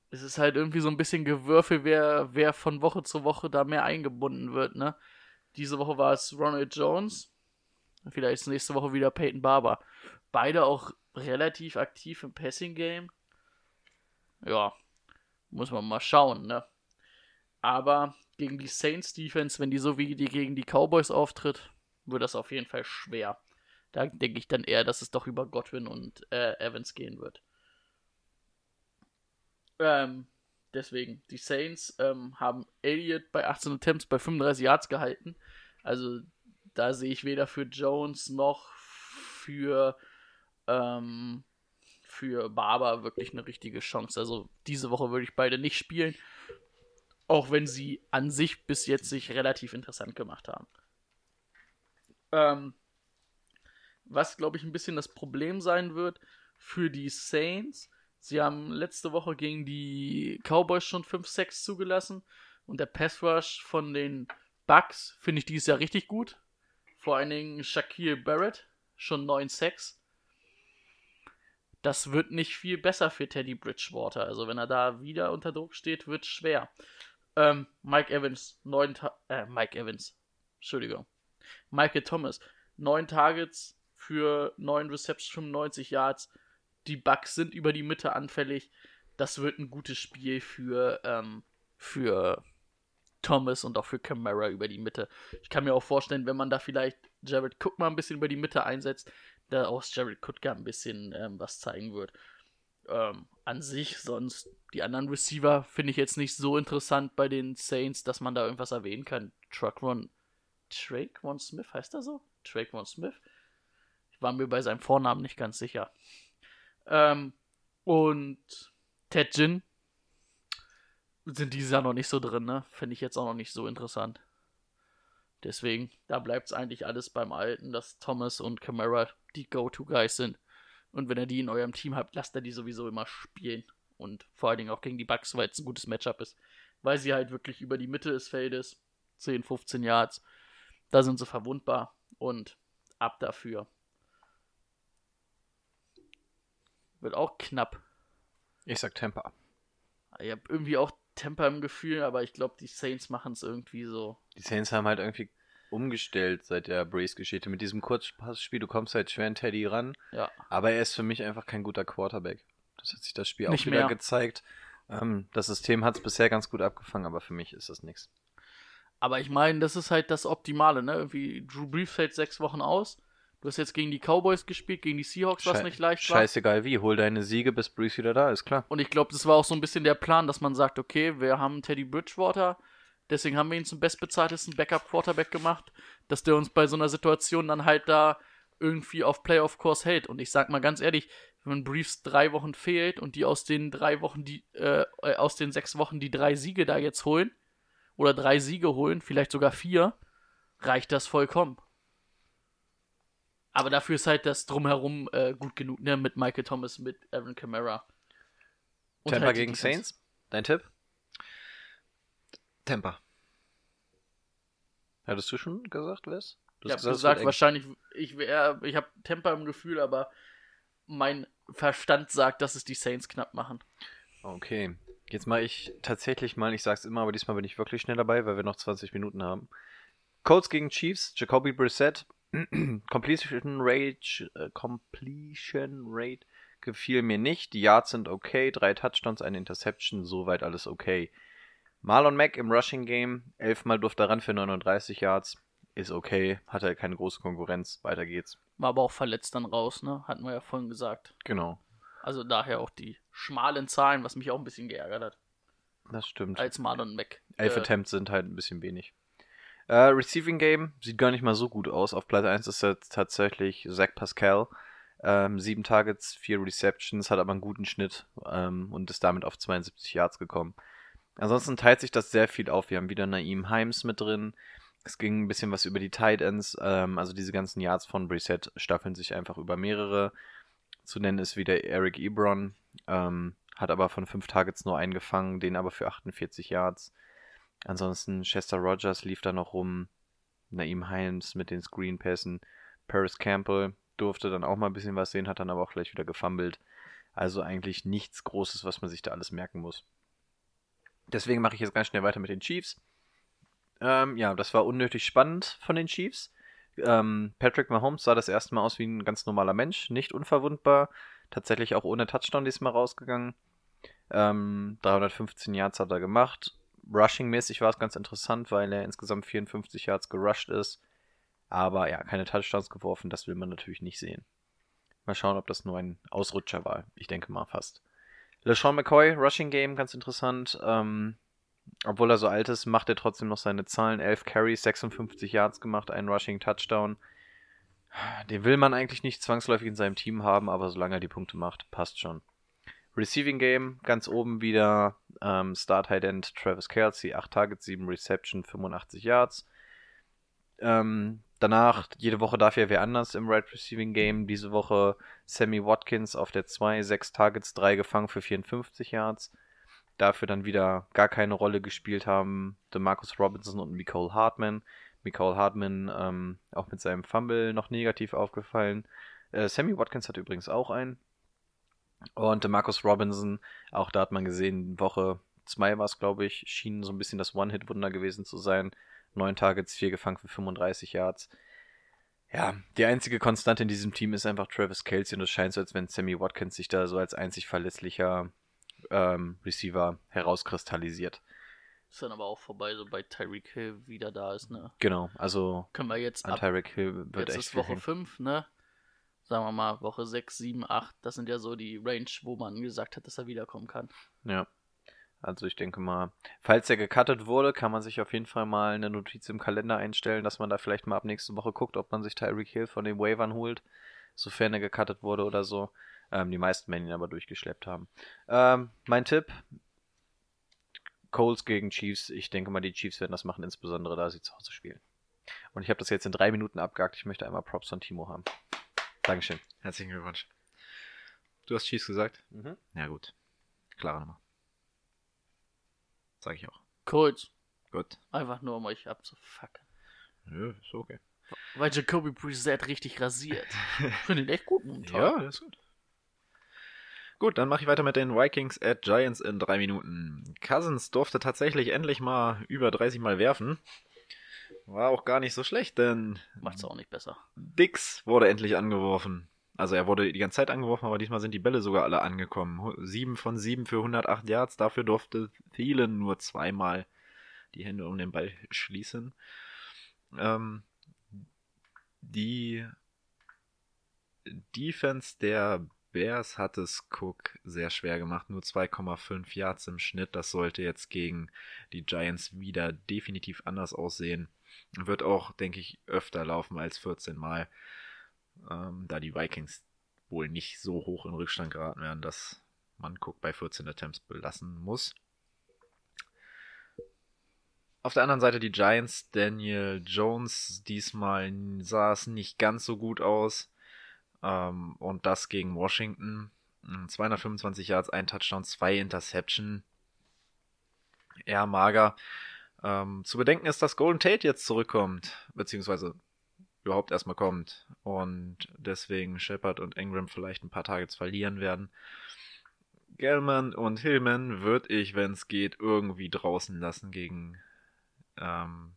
ist es halt irgendwie so ein bisschen Gewürfel, wer, wer von Woche zu Woche da mehr eingebunden wird, ne? Diese Woche war es Ronald Jones, vielleicht ist nächste Woche wieder Peyton Barber. Beide auch relativ aktiv im Passing-Game. Ja, muss man mal schauen, ne? Aber gegen die Saints Defense, wenn die so wie die gegen die Cowboys auftritt, wird das auf jeden Fall schwer. Da denke ich dann eher, dass es doch über Godwin und äh, Evans gehen wird. Ähm, deswegen, die Saints ähm, haben Elliott bei 18 Attempts bei 35 Yards gehalten. Also da sehe ich weder für Jones noch für, ähm, für Barber wirklich eine richtige Chance. Also diese Woche würde ich beide nicht spielen. Auch wenn sie an sich bis jetzt sich relativ interessant gemacht haben. Ähm, was, glaube ich, ein bisschen das Problem sein wird für die Saints. Sie haben letzte Woche gegen die Cowboys schon 5 Sacks zugelassen. Und der Pass Rush von den Bucks finde ich dieses Jahr richtig gut. Vor allen Dingen Shaquille Barrett, schon 9 Sacks. Das wird nicht viel besser für Teddy Bridgewater. Also wenn er da wieder unter Druck steht, wird schwer. Ähm, Mike Evans, 9 Ta äh, Mike Evans. Entschuldigung. Michael Thomas, 9 Targets für 9 Receptions, 95 Yards. Die Bucks sind über die Mitte anfällig. Das wird ein gutes Spiel für, ähm, für Thomas und auch für Camara über die Mitte. Ich kann mir auch vorstellen, wenn man da vielleicht Jared Cook mal ein bisschen über die Mitte einsetzt, da aus Jared Cook ein bisschen ähm, was zeigen wird. Ähm, an sich, sonst die anderen Receiver finde ich jetzt nicht so interessant bei den Saints, dass man da irgendwas erwähnen kann. Truckron, Traquan Smith heißt er so? Traquan Smith? Ich war mir bei seinem Vornamen nicht ganz sicher. Ähm, und Ted Jin sind dieses Jahr noch nicht so drin, ne? Finde ich jetzt auch noch nicht so interessant. Deswegen, da bleibt es eigentlich alles beim Alten, dass Thomas und Camara die Go-To-Guys sind. Und wenn ihr die in eurem Team habt, lasst ihr die sowieso immer spielen. Und vor allen Dingen auch gegen die Bucks, weil es ein gutes Matchup ist. Weil sie halt wirklich über die Mitte des Feldes, 10, 15 Yards, da sind sie verwundbar. Und ab dafür. Wird auch knapp. Ich sag Temper. Ich habe irgendwie auch Temper im Gefühl, aber ich glaube, die Saints machen es irgendwie so. Die Saints haben halt irgendwie umgestellt seit der Brace-Geschichte. Mit diesem Kurzpassspiel, du kommst halt schwer an Teddy ran. Ja. Aber er ist für mich einfach kein guter Quarterback. Das hat sich das Spiel Nicht auch wieder mehr. gezeigt. Ähm, das System hat es bisher ganz gut abgefangen, aber für mich ist das nichts. Aber ich meine, das ist halt das Optimale, ne? Irgendwie, Drew Brees fällt sechs Wochen aus. Du hast jetzt gegen die Cowboys gespielt, gegen die Seahawks, was Schei- nicht leicht war. Scheißegal wie, hol deine Siege, bis Breeze wieder da ist, klar. Und ich glaube, das war auch so ein bisschen der Plan, dass man sagt, okay, wir haben Teddy Bridgewater, deswegen haben wir ihn zum bestbezahltesten Backup-Quarterback gemacht, dass der uns bei so einer Situation dann halt da irgendwie auf Playoff-Kurs hält. Und ich sag mal ganz ehrlich, wenn Briefs drei Wochen fehlt und die aus den drei Wochen, die, äh, äh, aus den sechs Wochen die drei Siege da jetzt holen, oder drei Siege holen, vielleicht sogar vier, reicht das vollkommen. Aber dafür ist halt das Drumherum äh, gut genug, ne? Mit Michael Thomas, mit Aaron Kamara. Und Tampa halt gegen Defense. Saints? Dein Tipp? Temper. Hattest du schon gesagt, Wes? Ich habe es gesagt, wahrscheinlich, ich, wär- ich habe Temper im Gefühl, aber mein Verstand sagt, dass es die Saints knapp machen. Okay. Jetzt mache ich tatsächlich mal, ich sag's immer, aber diesmal bin ich wirklich schnell dabei, weil wir noch 20 Minuten haben. Colts gegen Chiefs, Jacoby Brissett. Completion Rate, äh, Completion Rate gefiel mir nicht. Die Yards sind okay, drei Touchdowns, eine Interception, soweit alles okay. Marlon Mack im Rushing Game, elfmal durfte er ran für 39 Yards, ist okay, hatte keine große Konkurrenz, weiter geht's. War aber auch verletzt dann raus, ne? Hatten wir ja vorhin gesagt. Genau, Also daher auch die schmalen Zahlen, was mich auch ein bisschen geärgert hat. das stimmt. Als Marlon Mack. Elf Äh, Attempts sind halt ein bisschen wenig. Äh, Receiving Game sieht gar nicht mal so gut aus. Auf Platz 1 ist jetzt tatsächlich Zach Pascal. Ähm, sieben Targets, vier Receptions, hat aber einen guten Schnitt ähm, und ist damit auf 72 Yards gekommen. Ansonsten teilt sich das sehr viel auf. Wir haben wieder Naeem Himes mit drin. Es ging ein bisschen was über die Tight Ends. Ähm, also diese ganzen Yards von Brissett staffeln sich einfach über mehrere. Zu nennen ist wieder Eric Ebron. Ähm, hat aber von fünf Targets nur einen gefangen, den aber für 48 Yards. Ansonsten Chester Rogers lief da noch rum. Naeem Himes mit den Screenpässen. Paris Campbell durfte dann auch mal ein bisschen was sehen, hat dann aber auch gleich wieder gefummelt. Also eigentlich nichts Großes, was man sich da alles merken muss. Deswegen mache ich jetzt ganz schnell weiter mit den Chiefs. Ähm, ja, das war unnötig spannend von den Chiefs. Ähm, Patrick Mahomes sah das erste Mal aus wie ein ganz normaler Mensch, nicht unverwundbar. Tatsächlich auch ohne Touchdown diesmal rausgegangen. Ähm, 315 Yards hat er gemacht. Rushing-mäßig war es ganz interessant, weil er insgesamt 54 Yards gerusht ist. Aber ja, keine Touchdowns geworfen, das will man natürlich nicht sehen. Mal schauen, ob das nur ein Ausrutscher war. Ich denke mal fast. LeSean McCoy, Rushing Game, ganz interessant. Ähm, obwohl er so alt ist, macht er trotzdem noch seine Zahlen. 11 Carries, 56 Yards gemacht, ein Rushing Touchdown. Den will man eigentlich nicht zwangsläufig in seinem Team haben, aber solange er die Punkte macht, passt schon. Receiving Game, ganz oben wieder ähm, Start High End Travis Kelsey, 8 Targets, 7 Reception, 85 Yards. Ähm, danach, jede Woche darf ja wer anders im Right Receiving Game. Diese Woche Sammy Watkins auf der 2, 6 Targets, 3 gefangen für 54 Yards. Dafür dann wieder gar keine Rolle gespielt haben DeMarcus Robinson und Nicole Hartman. Nicole Hartman ähm, auch mit seinem Fumble noch negativ aufgefallen. Äh, Sammy Watkins hat übrigens auch einen. Und DeMarcus Robinson, auch da hat man gesehen, Woche 2 war es, glaube ich, schien so ein bisschen das One-Hit-Wunder gewesen zu sein. 9 Targets, 4 gefangen für 35 Yards. Ja, die einzige Konstante in diesem Team ist einfach Travis Kelsey und es scheint so, als wenn Sammy Watkins sich da so als einzig verlässlicher ähm, Receiver herauskristallisiert. Ist dann aber auch vorbei, sobald Tyreek Hill wieder da ist, ne? Genau, also Können wir jetzt an ab. Tyreek Hill wird Jetzt echt ist Woche hängen. 5, ne? Sagen wir mal, Woche 6, 7, 8. Das sind ja so die Range, wo man gesagt hat, dass er wiederkommen kann. Ja. Also ich denke mal, falls er gecuttet wurde, kann man sich auf jeden Fall mal eine Notiz im Kalender einstellen, dass man da vielleicht mal ab nächste Woche guckt, ob man sich Tyreek Hill von den Wavern holt, sofern er gecuttet wurde oder so. Ähm, die meisten werden ihn aber durchgeschleppt haben. Ähm, mein Tipp, Coles gegen Chiefs. Ich denke mal, die Chiefs werden das machen, insbesondere da sie zu Hause spielen. Und ich habe das jetzt in drei Minuten abgehakt. Ich möchte einmal Props von Timo haben. Dankeschön. Herzlichen Glückwunsch. Du hast Chiefs gesagt? Mhm. Ja, gut. Klare Nummer. Sag ich auch. Colts. Gut. Einfach nur, um euch abzufacken. Ja, ist okay. Weil Jacoby Brissett richtig rasiert. Finde ich echt gut momentan. Ja, das ist gut. Gut, dann mache ich weiter mit den Vikings at Giants in drei Minuten. Cousins durfte tatsächlich endlich mal über 30 Mal werfen. War auch gar nicht so schlecht, denn Macht's auch nicht besser. Dix wurde endlich angeworfen. Also er wurde die ganze Zeit angeworfen, aber diesmal sind die Bälle sogar alle angekommen. Sieben von sieben für 108 Yards. Dafür durfte Thielen nur zweimal die Hände um den Ball schließen. Ähm, die Defense der Bears hat es Cook sehr schwer gemacht. Nur 2,5 Yards im Schnitt. Das sollte jetzt gegen die Giants wieder definitiv anders aussehen. Wird auch, denke ich, öfter laufen als 14 Mal. Ähm, da die Vikings wohl nicht so hoch in Rückstand geraten werden, dass man Cook bei 14 Attempts belassen muss. Auf der anderen Seite die Giants, Daniel Jones, diesmal sah es nicht ganz so gut aus. Ähm, und das gegen Washington. 225 Yards, ein Touchdown, zwei Interception. Eher mager. Ähm, zu bedenken ist, dass Golden Tate jetzt zurückkommt, beziehungsweise überhaupt erstmal kommt. Und deswegen Shepard und Ingram vielleicht ein paar Targets verlieren werden. Gellman und Hillman würde ich, wenn es geht, irgendwie draußen lassen gegen, ähm,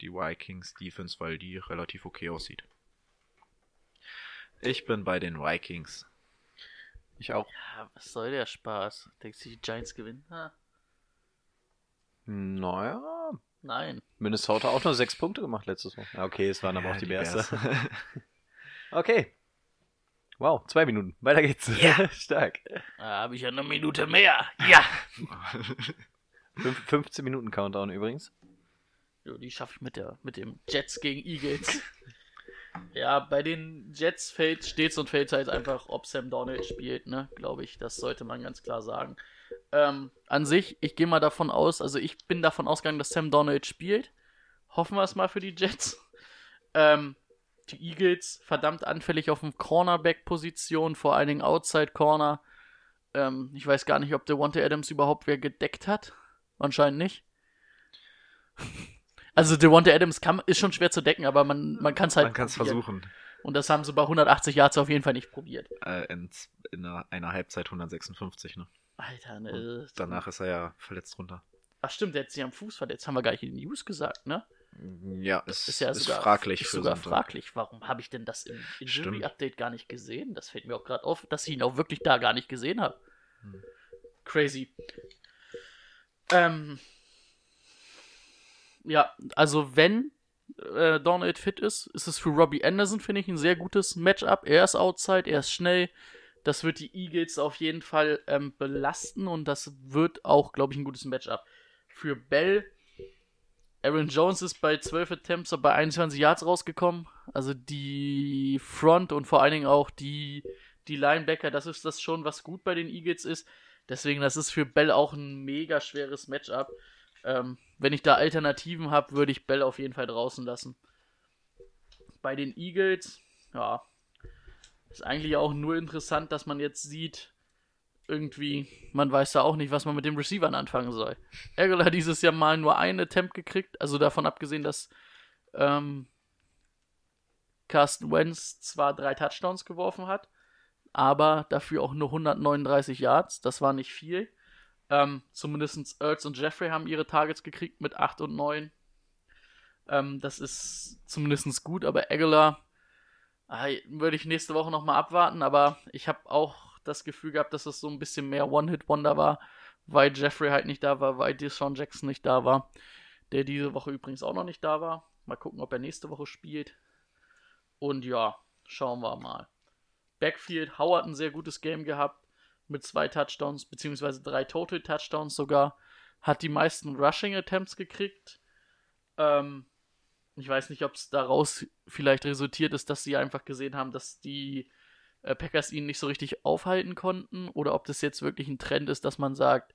die Vikings Defense, weil die relativ okay aussieht. Ich bin bei den Vikings. Ich auch. Ja, was soll der Spaß? Denkst du, die Giants gewinnen? Ha, Naja, nein. Minnesota auch nur sechs Punkte gemacht letztes Mal. Ja, Okay, es waren aber Ja, auch die, die Bears. Okay. Wow, zwei Minuten. Weiter geht's. Stark. Da habe ich ja eine Minute mehr. Ja. Fünf, 15 Minuten Countdown übrigens. Jo, die schaffe ich mit, der, mit dem Jets gegen Eagles. ja, bei den Jets fällt, steht's und fällt halt einfach, ob Sam Donald spielt, ne? Glaube ich. Das sollte man ganz klar sagen. Ähm, an sich, ich gehe mal davon aus, also ich bin davon ausgegangen, dass Sam Donald spielt. Hoffen wir es mal für die Jets. Ähm, die Eagles verdammt anfällig auf dem Cornerback-Position, vor allen Dingen Outside Corner. Ähm, ich weiß gar nicht, ob der Wante Adams überhaupt wer gedeckt hat. Anscheinend nicht. Also Devonta Adams kann, ist schon schwer zu decken, aber man, man kann es halt Man kann es versuchen. Und das haben sie bei 180 Yards auf jeden Fall nicht probiert. Äh, in, in einer, einer Halbzeit 156, ne? Alter, Und ne. danach ist er ja verletzt runter. Ach stimmt, der hat sich am Fuß verletzt. Haben wir gar nicht in den News gesagt, ne? Ja, es Ist ja ist sogar, fraglich ist für sogar Sonntag. fraglich. Warum habe ich denn das im Injury Stimmt. Update gar nicht gesehen? Das fällt mir auch gerade auf, dass ich ihn auch wirklich da gar nicht gesehen habe. Hm. Crazy. Ähm, ja, also wenn äh, Donald fit ist, ist es für Robbie Anderson, finde ich, ein sehr gutes Matchup. Er ist outside, er ist schnell. Das wird die Eagles auf jeden Fall ähm, belasten und das wird auch, glaube ich, ein gutes Matchup. Für Bell, Aaron Jones ist bei 12 Attempts bei 21 Yards rausgekommen. Also die Front und vor allen Dingen auch die, die Linebacker, das ist das schon, was gut bei den Eagles ist. Deswegen, das ist für Bell auch ein mega schweres Matchup. Ähm, wenn ich da Alternativen habe, würde ich Bell auf jeden Fall draußen lassen. Bei den Eagles, ja, ist eigentlich auch nur interessant, dass man jetzt sieht, irgendwie, man weiß da auch nicht, was man mit den Receivern anfangen soll. Ergel hat dieses Jahr mal nur einen Attempt gekriegt, also davon abgesehen, dass ähm, Carsten Wentz zwar drei Touchdowns geworfen hat, aber dafür auch nur 139 Yards, das war nicht viel. Ähm, zumindest Ertz und Jeffrey haben ihre Targets gekriegt mit 8 und 9. Ähm, das ist zumindest gut, aber Aguilar würde ich nächste Woche nochmal abwarten, aber ich habe auch das Gefühl gehabt, dass es so ein bisschen mehr One-Hit-Wonder war, weil Jeffrey halt nicht da war, weil Deshaun Jackson nicht da war, der diese Woche übrigens auch noch nicht da war. Mal gucken, ob er nächste Woche spielt. Und ja, schauen wir mal. Backfield, Howard ein sehr gutes Game gehabt mit zwei Touchdowns, beziehungsweise drei Total Touchdowns sogar. Hat die meisten Rushing Attempts gekriegt. Ähm, ich weiß nicht, ob es daraus vielleicht resultiert ist, dass sie einfach gesehen haben, dass die äh, Packers ihn nicht so richtig aufhalten konnten oder ob das jetzt wirklich ein Trend ist, dass man sagt,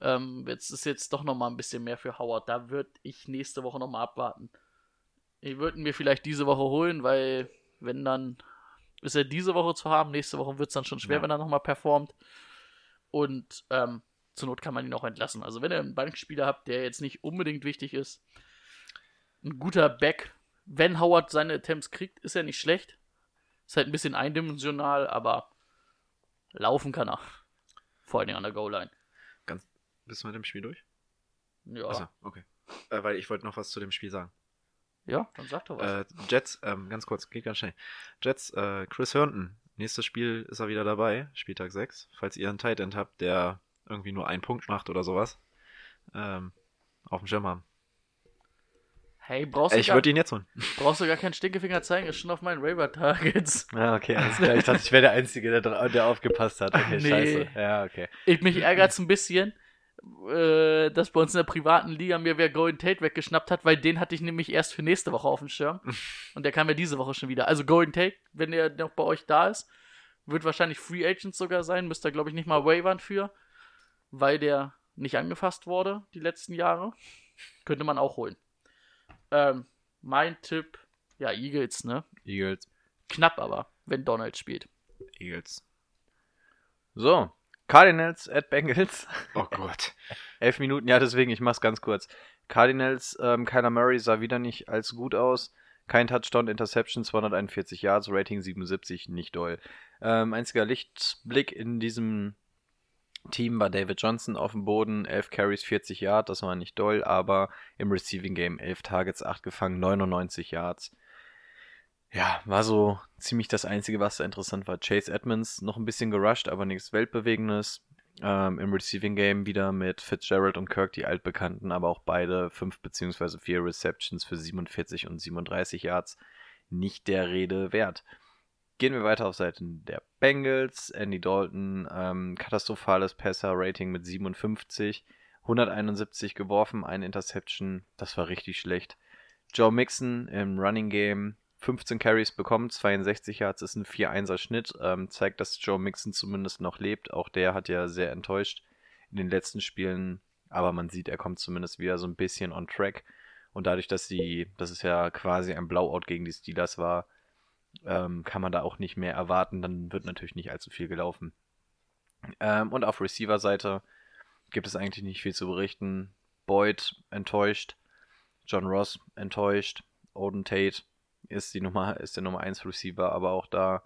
ähm, jetzt ist jetzt doch nochmal ein bisschen mehr für Howard. Da würde ich nächste Woche nochmal abwarten. Ich würde mir vielleicht diese Woche holen, weil wenn dann ist er diese Woche zu haben, nächste Woche wird es dann schon schwer, Ja. wenn er nochmal performt. Und ähm, zur Not kann man ihn auch entlassen. Also wenn ihr einen Bankspieler habt, der jetzt nicht unbedingt wichtig ist, ein guter Back, wenn Howard seine Attempts kriegt, ist er nicht schlecht. Ist halt ein bisschen eindimensional, aber laufen kann er. Vor allen Dingen an der Goal-Line. Ganz, bist du mit dem Spiel durch? Ja. Achso, okay. Äh, weil ich wollte noch was zu dem Spiel sagen. ja, dann sag doch was. Äh, Jets, ähm, ganz kurz, geht ganz schnell. Jets, äh, Chris Herndon. Nächstes Spiel ist er wieder dabei, Spieltag 6. Falls ihr einen Tight End habt, der irgendwie nur einen Punkt macht oder sowas, ähm, auf dem Schirm haben. Hey, brauchst du, Ich würde ihn jetzt holen. brauchst du gar keinen Stinkefinger zeigen, ist schon auf meinen Raver-Targets. Ja, okay, alles klar. Ich dachte, ich wäre der Einzige, der, der aufgepasst hat. Okay, Nee. scheiße. Ja, okay. Ich, mich ärgert es ein bisschen, äh, dass bei uns in der privaten Liga mir wer Golden Tate weggeschnappt hat, weil den hatte ich nämlich erst für nächste Woche auf dem Schirm. Und der kam ja diese Woche schon wieder. Also Golden Tate, wenn der noch bei euch da ist, wird wahrscheinlich Free Agent sogar sein. Müsst ihr, glaube ich, nicht mal wavern für, weil der nicht angefasst wurde die letzten Jahre. Könnte man auch holen. Ähm, mein Tipp, ja, Eagles, ne? Eagles. Knapp aber, wenn Donald spielt. Eagles. So, Cardinals at Bengals. Oh Gott. Elf Minuten, ja, deswegen, ich mach's ganz kurz. Cardinals, ähm, Kyler Murray sah wieder nicht als gut aus. Kein Touchdown, Interception, 241 Yards, Rating 77, nicht doll. Ähm, einziger Lichtblick in diesem Team war David Johnson auf dem Boden, 11 Carries, 40 Yards, das war nicht doll, aber im Receiving Game 11 Targets, 8 gefangen, 99 Yards. Ja, war so ziemlich das Einzige, was da interessant war. Chase Edmonds noch ein bisschen gerusht, aber nichts Weltbewegendes. Ähm, Im Receiving Game wieder mit Fitzgerald und Kirk, die Altbekannten, aber auch beide 5 bzw. 4 Receptions für 47 und 37 Yards. Nicht der Rede wert. Gehen wir weiter auf Seiten der Bengals. Andy Dalton, ähm, katastrophales Passer-Rating mit 57, 171 geworfen, eine Interception, das war richtig schlecht. Joe Mixon im Running Game 15 Carries bekommen, 62 Yards ist ein 4-1er Schnitt, ähm, zeigt, dass Joe Mixon zumindest noch lebt. Auch der hat ja sehr enttäuscht in den letzten Spielen, aber man sieht, er kommt zumindest wieder so ein bisschen on track. Und dadurch, dass sie, dass es ja quasi ein Blowout gegen die Steelers war, ähm, kann man da auch nicht mehr erwarten. Dann wird natürlich nicht allzu viel gelaufen. Ähm, und auf Receiver-Seite gibt es eigentlich nicht viel zu berichten. Boyd enttäuscht, John Ross enttäuscht, Odin Tate ist die Nummer, ist der Nummer 1 Receiver, aber auch da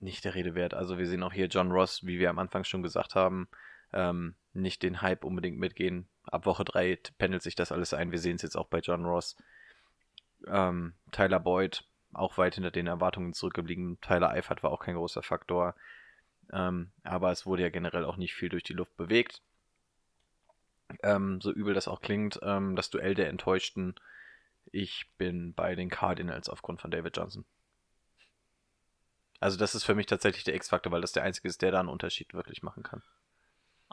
nicht der Rede wert. Also wir sehen auch hier John Ross, wie wir am Anfang schon gesagt haben, ähm, nicht den Hype unbedingt mitgehen. Ab Woche 3 pendelt sich das alles ein. Wir sehen es jetzt auch bei John Ross. Ähm, Tyler Boyd, auch weit hinter den Erwartungen zurückgeblieben. Tyler Eifert war auch kein großer Faktor. Ähm, aber es wurde ja generell auch nicht viel durch die Luft bewegt. Ähm, so übel das auch klingt, ähm, das Duell der Enttäuschten ich bin bei den Cardinals aufgrund von David Johnson. Also das ist für mich tatsächlich der X-Faktor, weil das der einzige ist, der da einen Unterschied wirklich machen kann.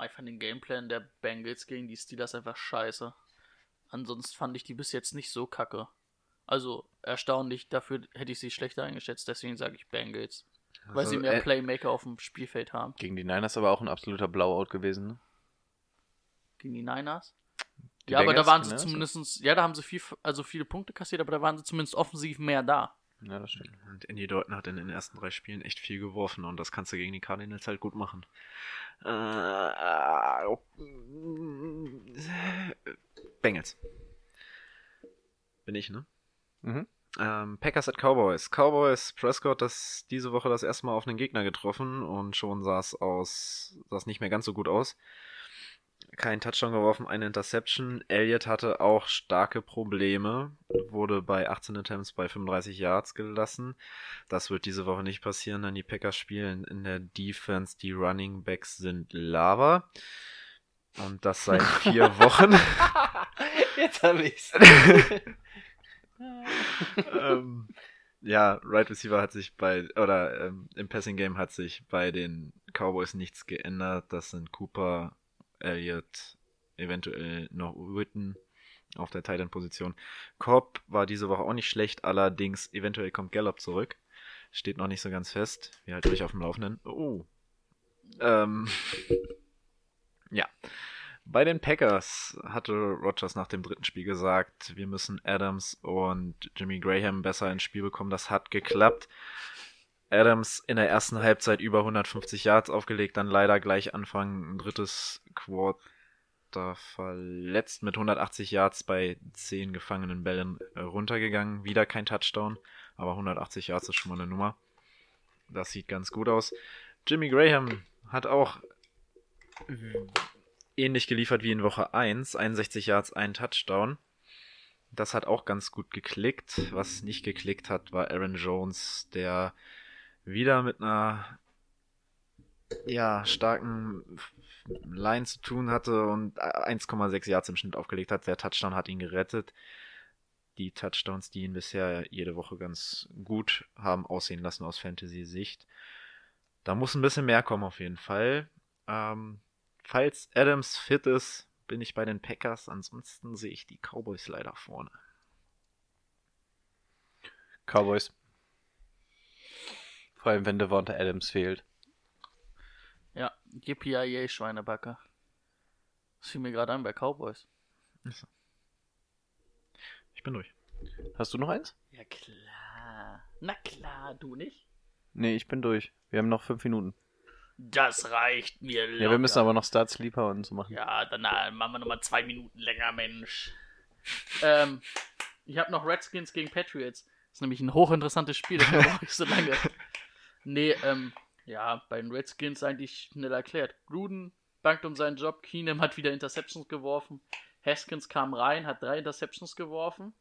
Ich fand den Gameplan der Bengals gegen die Steelers einfach scheiße. Ansonsten fand ich die bis jetzt nicht so kacke. Also erstaunlich, dafür hätte ich sie schlechter eingeschätzt, deswegen sage ich Bengals. Also, weil sie mehr äh, Playmaker auf dem Spielfeld haben. Gegen die Niners aber auch ein absoluter Blowout gewesen, ne? Gegen die Niners? Die ja, Bengals, aber da waren sie zumindest, ja, da haben sie viel, also viele Punkte kassiert, aber da waren sie zumindest offensiv mehr da. Ja, das stimmt. Und Andy Dalton hat in den ersten drei Spielen echt viel geworfen und das kannst du gegen die Cardinals halt gut machen. Äh, Bengals. Bin ich, ne? Mhm. Ähm, Packers at Cowboys. Cowboys, Prescott, das diese Woche das erste Mal auf einen Gegner getroffen und schon sah es aus, sah es nicht mehr ganz so gut aus kein Touchdown geworfen, eine Interception. Elliott hatte auch starke Probleme, wurde bei 18 Attempts bei 35 Yards gelassen. Das wird diese Woche nicht passieren, denn die Packers spielen in der Defense. Die Running Backs sind Lava. Und das seit vier Wochen. Jetzt hab ich's. ähm, ja, Right Receiver hat sich bei, oder ähm, im Passing Game hat sich bei den Cowboys nichts geändert. Das sind Cooper, Elliott, eventuell noch Witten auf der Titan-Position. Cobb war diese Woche auch nicht schlecht, allerdings eventuell kommt Gallup zurück. Steht noch nicht so ganz fest. Wir halten euch auf dem Laufenden. Oh. Ähm. ja. Bei den Packers hatte Rogers nach dem dritten Spiel gesagt, wir müssen Adams und Jimmy Graham besser ins Spiel bekommen. Das hat geklappt. Adams in der ersten Halbzeit über 150 Yards aufgelegt, dann leider gleich Anfang ein drittes Quarter verletzt mit 180 Yards bei 10 gefangenen Bällen runtergegangen. Wieder kein Touchdown, aber 180 Yards ist schon mal eine Nummer. Das sieht ganz gut aus. Jimmy Graham hat auch ähnlich geliefert wie in Woche 1, 61 Yards, ein Touchdown. Das hat auch ganz gut geklickt. Was nicht geklickt hat, war Aaron Jones, der wieder mit einer ja, starken Line zu tun hatte und 1,6 Yards im Schnitt aufgelegt hat. Der Touchdown hat ihn gerettet. Die Touchdowns, die ihn bisher jede Woche ganz gut haben aussehen lassen aus Fantasy-Sicht. Da muss ein bisschen mehr kommen auf jeden Fall. Ähm, falls Adams fit ist, bin ich bei den Packers. Ansonsten sehe ich die Cowboys leider vorne. Cowboys. Vor allem, wenn Devonta Adams fehlt. Ja, GPIA Schweinebacke. Das fiel mir gerade an bei Cowboys. Ich bin durch. Hast du noch eins? Ja, klar. Na klar, du nicht? Nee, ich bin durch. Wir haben noch fünf Minuten. Das reicht mir locker. Ja, wir müssen aber noch Start Sleeper und so machen. Ja, dann na, machen wir nochmal zwei Minuten länger, Mensch. ähm, ich habe noch Redskins gegen Patriots. Das ist nämlich ein hochinteressantes Spiel, das brauche ich so lange. Nee, ähm, ja, bei den Redskins eigentlich schnell erklärt. Gruden bangt um seinen Job. Keenum hat wieder Interceptions geworfen. Haskins kam rein, hat drei Interceptions geworfen.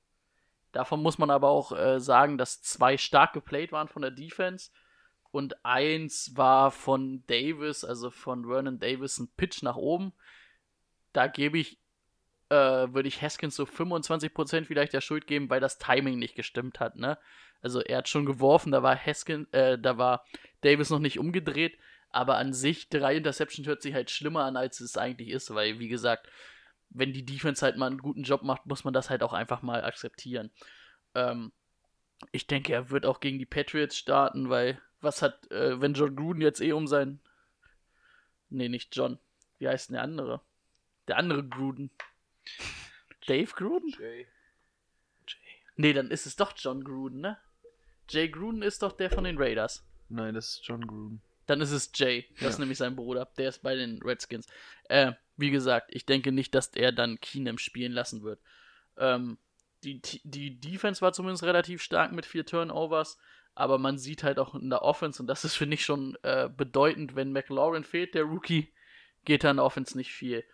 Davon muss man aber auch äh, sagen, dass zwei stark geplayt waren von der Defense und eins war von Davis, also von Vernon Davis, ein Pitch nach oben. Da gebe ich, äh, würde ich Haskins so 25% vielleicht der Schuld geben, weil das Timing nicht gestimmt hat, ne? Also er hat schon geworfen, da war Haskins, äh, da war Davis noch nicht umgedreht, aber an sich drei Interceptions hört sich halt schlimmer an, als es eigentlich ist, weil wie gesagt, wenn die Defense halt mal einen guten Job macht, muss man das halt auch einfach mal akzeptieren. Ähm, ich denke, er wird auch gegen die Patriots starten, weil was hat, äh, wenn John Gruden jetzt eh um sein. Nee, nicht John. Wie heißt denn der andere? Der andere Gruden. Dave Gruden? Jay. Nee, dann ist es doch John Gruden, ne? Jay Gruden ist doch der von den Raiders. Nein, das ist John Gruden. Dann ist es Jay. Das Ja. ist nämlich sein Bruder. Der ist bei den Redskins. Äh, wie gesagt, ich denke nicht, dass er dann Keenum spielen lassen wird. Ähm, die, die Defense war zumindest relativ stark mit vier Turnovers, aber man sieht halt auch in der Offense, und das ist, finde ich, schon äh, bedeutend, wenn McLaurin fehlt, der Rookie, geht da in der Offense nicht viel.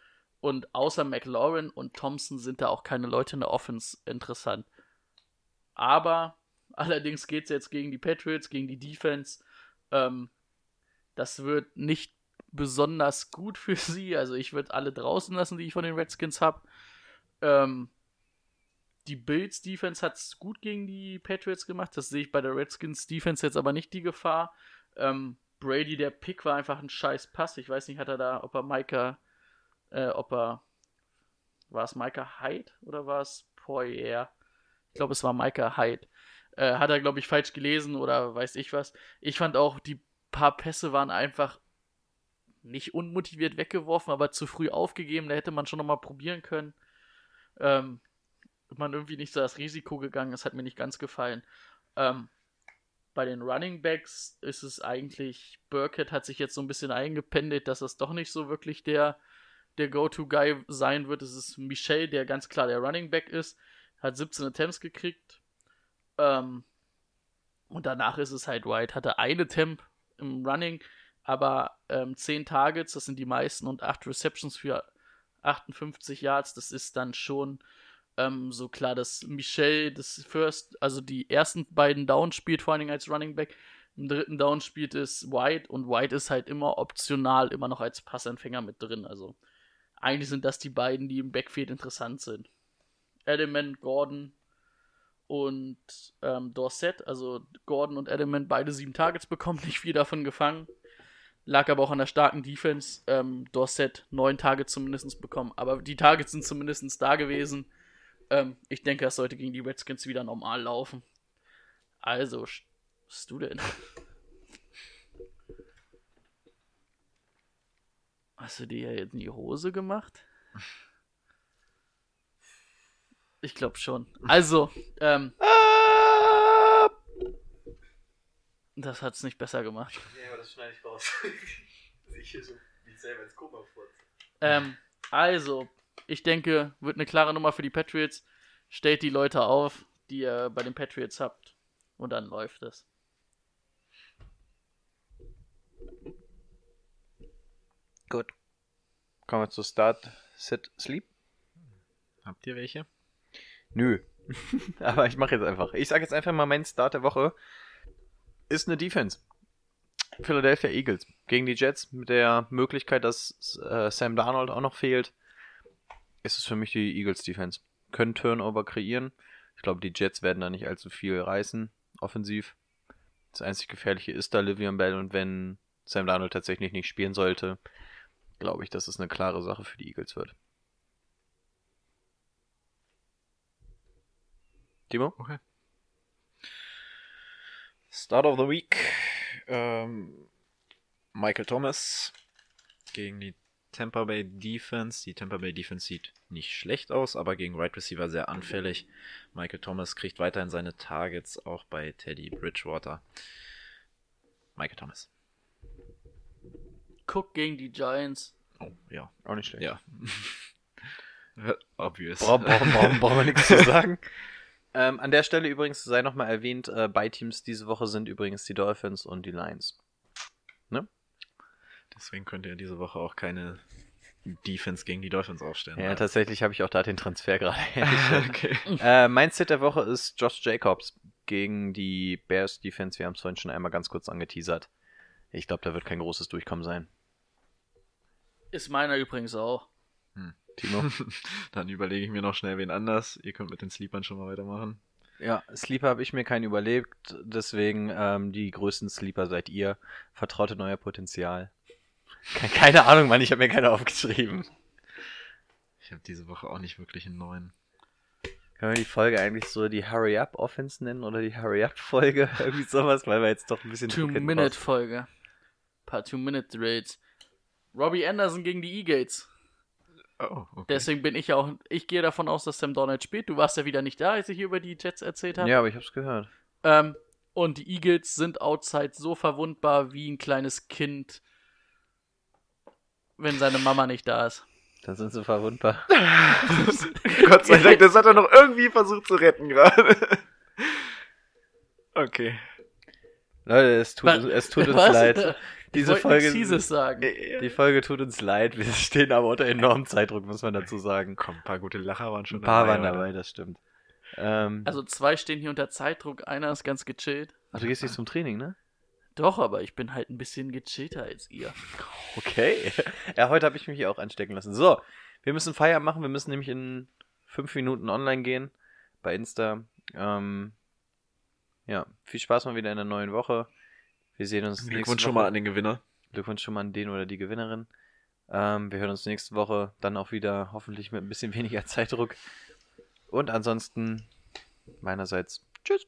Und außer McLaurin und Thompson sind da auch keine Leute in der Offense interessant. Aber allerdings geht es jetzt gegen die Patriots, gegen die Defense. Ähm, das wird nicht besonders gut für sie. Also ich würde alle draußen lassen, die ich von den Redskins habe. Ähm, die Bills Defense hat es gut gegen die Patriots gemacht. Das sehe ich bei der Redskins Defense jetzt aber nicht die Gefahr. Ähm, Brady, der Pick war einfach ein scheiß Pass. Ich weiß nicht, hat er da, ob er Micah, äh, ob er, war es Micah Hyde oder war es Poirier? Ich glaube, es war Micah Hyde. Äh, hat er, glaube ich, falsch gelesen oder weiß ich was. Ich fand auch, die paar Pässe waren einfach nicht unmotiviert weggeworfen, aber zu früh aufgegeben. Da hätte man schon nochmal probieren können. Ähm, man irgendwie nicht so das Risiko gegangen. Das hat mir nicht ganz gefallen. Ähm, bei den Running Backs ist es eigentlich, Burkett hat sich jetzt so ein bisschen eingependelt, dass es doch nicht so wirklich der, der Go-To-Guy sein wird. Es ist Michel, der ganz klar der Running Back ist. Hat 17 Attempts gekriegt. Ähm, und danach ist es halt White. Hatte eine Temp im Running, aber ähm, 10 Targets, das sind die meisten, und 8 Receptions für 58 Yards. Das ist dann schon ähm, so klar, dass Michel das First, also die ersten beiden Downs spielt, vor allen Dingen als Running Back. Im dritten Down spielt es White und White ist halt immer optional, immer noch als Passempfänger mit drin. Also eigentlich sind das die beiden, die im Backfield interessant sind. Element, Gordon und ähm, Dorset, also Gordon und Element, beide sieben Targets bekommen, nicht viel davon gefangen. Lag aber auch an der starken Defense. Ähm, Dorset neun Targets zumindest bekommen, aber die Targets sind zumindest da gewesen. Ähm, ich denke, das sollte gegen die Redskins wieder normal laufen. Also, was bist du denn? Hast du dir jetzt in die Hose gemacht? Ich glaube schon. Also, ähm. Das hat's nicht besser gemacht. Ja, aber das schneide ich raus. ich hier so mich selber ins Koma furze. Ähm, also, ich denke, wird eine klare Nummer für die Patriots. Stellt die Leute auf, die ihr bei den Patriots habt. Und dann läuft es. Gut. Kommen wir zu Start, Sit, Sleep. Habt ihr welche? Nö. Aber ich mache jetzt einfach. Ich sage jetzt einfach mal, mein Start der Woche ist eine Defense. Philadelphia Eagles gegen die Jets mit der Möglichkeit, dass äh, Sam Darnold auch noch fehlt, ist es für mich die Eagles Defense. Können Turnover kreieren. Ich glaube, die Jets werden da nicht allzu viel reißen, offensiv. Das einzig Gefährliche ist da Livian Bell und wenn Sam Darnold tatsächlich nicht spielen sollte, glaube ich, dass es eine klare Sache für die Eagles wird. Timo? Okay. Start of the Week. Ähm, Michael Thomas gegen die Tampa Bay Defense. Die Tampa Bay Defense sieht nicht schlecht aus, aber gegen Right Receiver sehr anfällig. Michael Thomas kriegt weiterhin seine Targets, auch bei Teddy Bridgewater. Michael Thomas. Cook gegen die Giants. Oh, ja. Auch nicht schlecht. Ja. Obvious. Bra brauchen, wir nichts zu sagen. Ähm, an der Stelle übrigens sei nochmal erwähnt, äh, Teams diese Woche sind übrigens die Dolphins und die Lions. Deswegen könnt ihr diese Woche auch keine Defense gegen die Dolphins aufstellen. Ja, halt. tatsächlich habe ich auch da den Transfer gerade. okay. äh, mein Sit der Woche ist Josh Jacobs gegen die Bears Defense. Wir haben es vorhin schon einmal ganz kurz angeteasert. Ich glaube, da wird kein großes Durchkommen sein. Ist meiner übrigens auch. Timo? Dann überlege ich mir noch schnell wen anders. Ihr könnt mit den Sleepern schon mal weitermachen. Ja, Sleeper habe ich mir keinen überlegt, deswegen ähm, die größten Sleeper seid ihr. Vertraute neuer Potenzial. Ke- Keine Ahnung, Mann, ich habe mir keine aufgeschrieben. Ich habe diese Woche auch nicht wirklich einen neuen. Können wir die Folge eigentlich so die Hurry Up Offense nennen oder die Hurry Up Folge? Irgendwie sowas, weil wir jetzt doch ein bisschen hinten raus- Two-Minute-Folge. Paar Two-Minute-Rates. Robbie Anderson gegen die E-Gates. Oh, okay. Deswegen bin ich ja auch. Ich gehe davon aus, dass Sam Donald spielt. Du warst ja wieder nicht da, als ich hier über die Jets erzählt habe. Ja, aber ich hab's gehört. Ähm, und die Eagles sind outside so verwundbar wie ein kleines Kind, wenn seine Mama nicht da ist. Dann sind sie verwundbar. Gott sei Dank, das hat er noch irgendwie versucht zu retten gerade. okay. Leute, es tut, Was? es tut uns Was? leid. Ich Diese Folge, die Folge tut uns leid. Wir stehen aber unter enormem Zeitdruck, muss man dazu sagen. Komm, ein paar gute Lacher waren schon Ein paar waren oder? dabei, das stimmt. Ähm, Also zwei stehen hier unter Zeitdruck, einer ist ganz gechillt. ach, du gehst nicht zum Training, ne? Doch, aber ich bin halt ein bisschen gechillter als ihr. Okay. Ja, heute habe ich mich auch anstecken lassen. So, wir müssen Feierabend machen. Wir müssen nämlich in fünf Minuten online gehen bei Insta. Ähm, ja, viel Spaß mal wieder in der neuen Woche. Wir sehen uns nächste Glückwunsch Woche. schon mal an den Gewinner. Glückwunsch schon mal an den oder die Gewinnerin. Ähm, wir hören uns nächste Woche dann auch wieder, hoffentlich mit ein bisschen weniger Zeitdruck. Und ansonsten meinerseits Tschüss.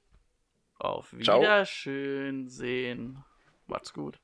Auf Ciao. Wiederschön sehen. Macht's gut.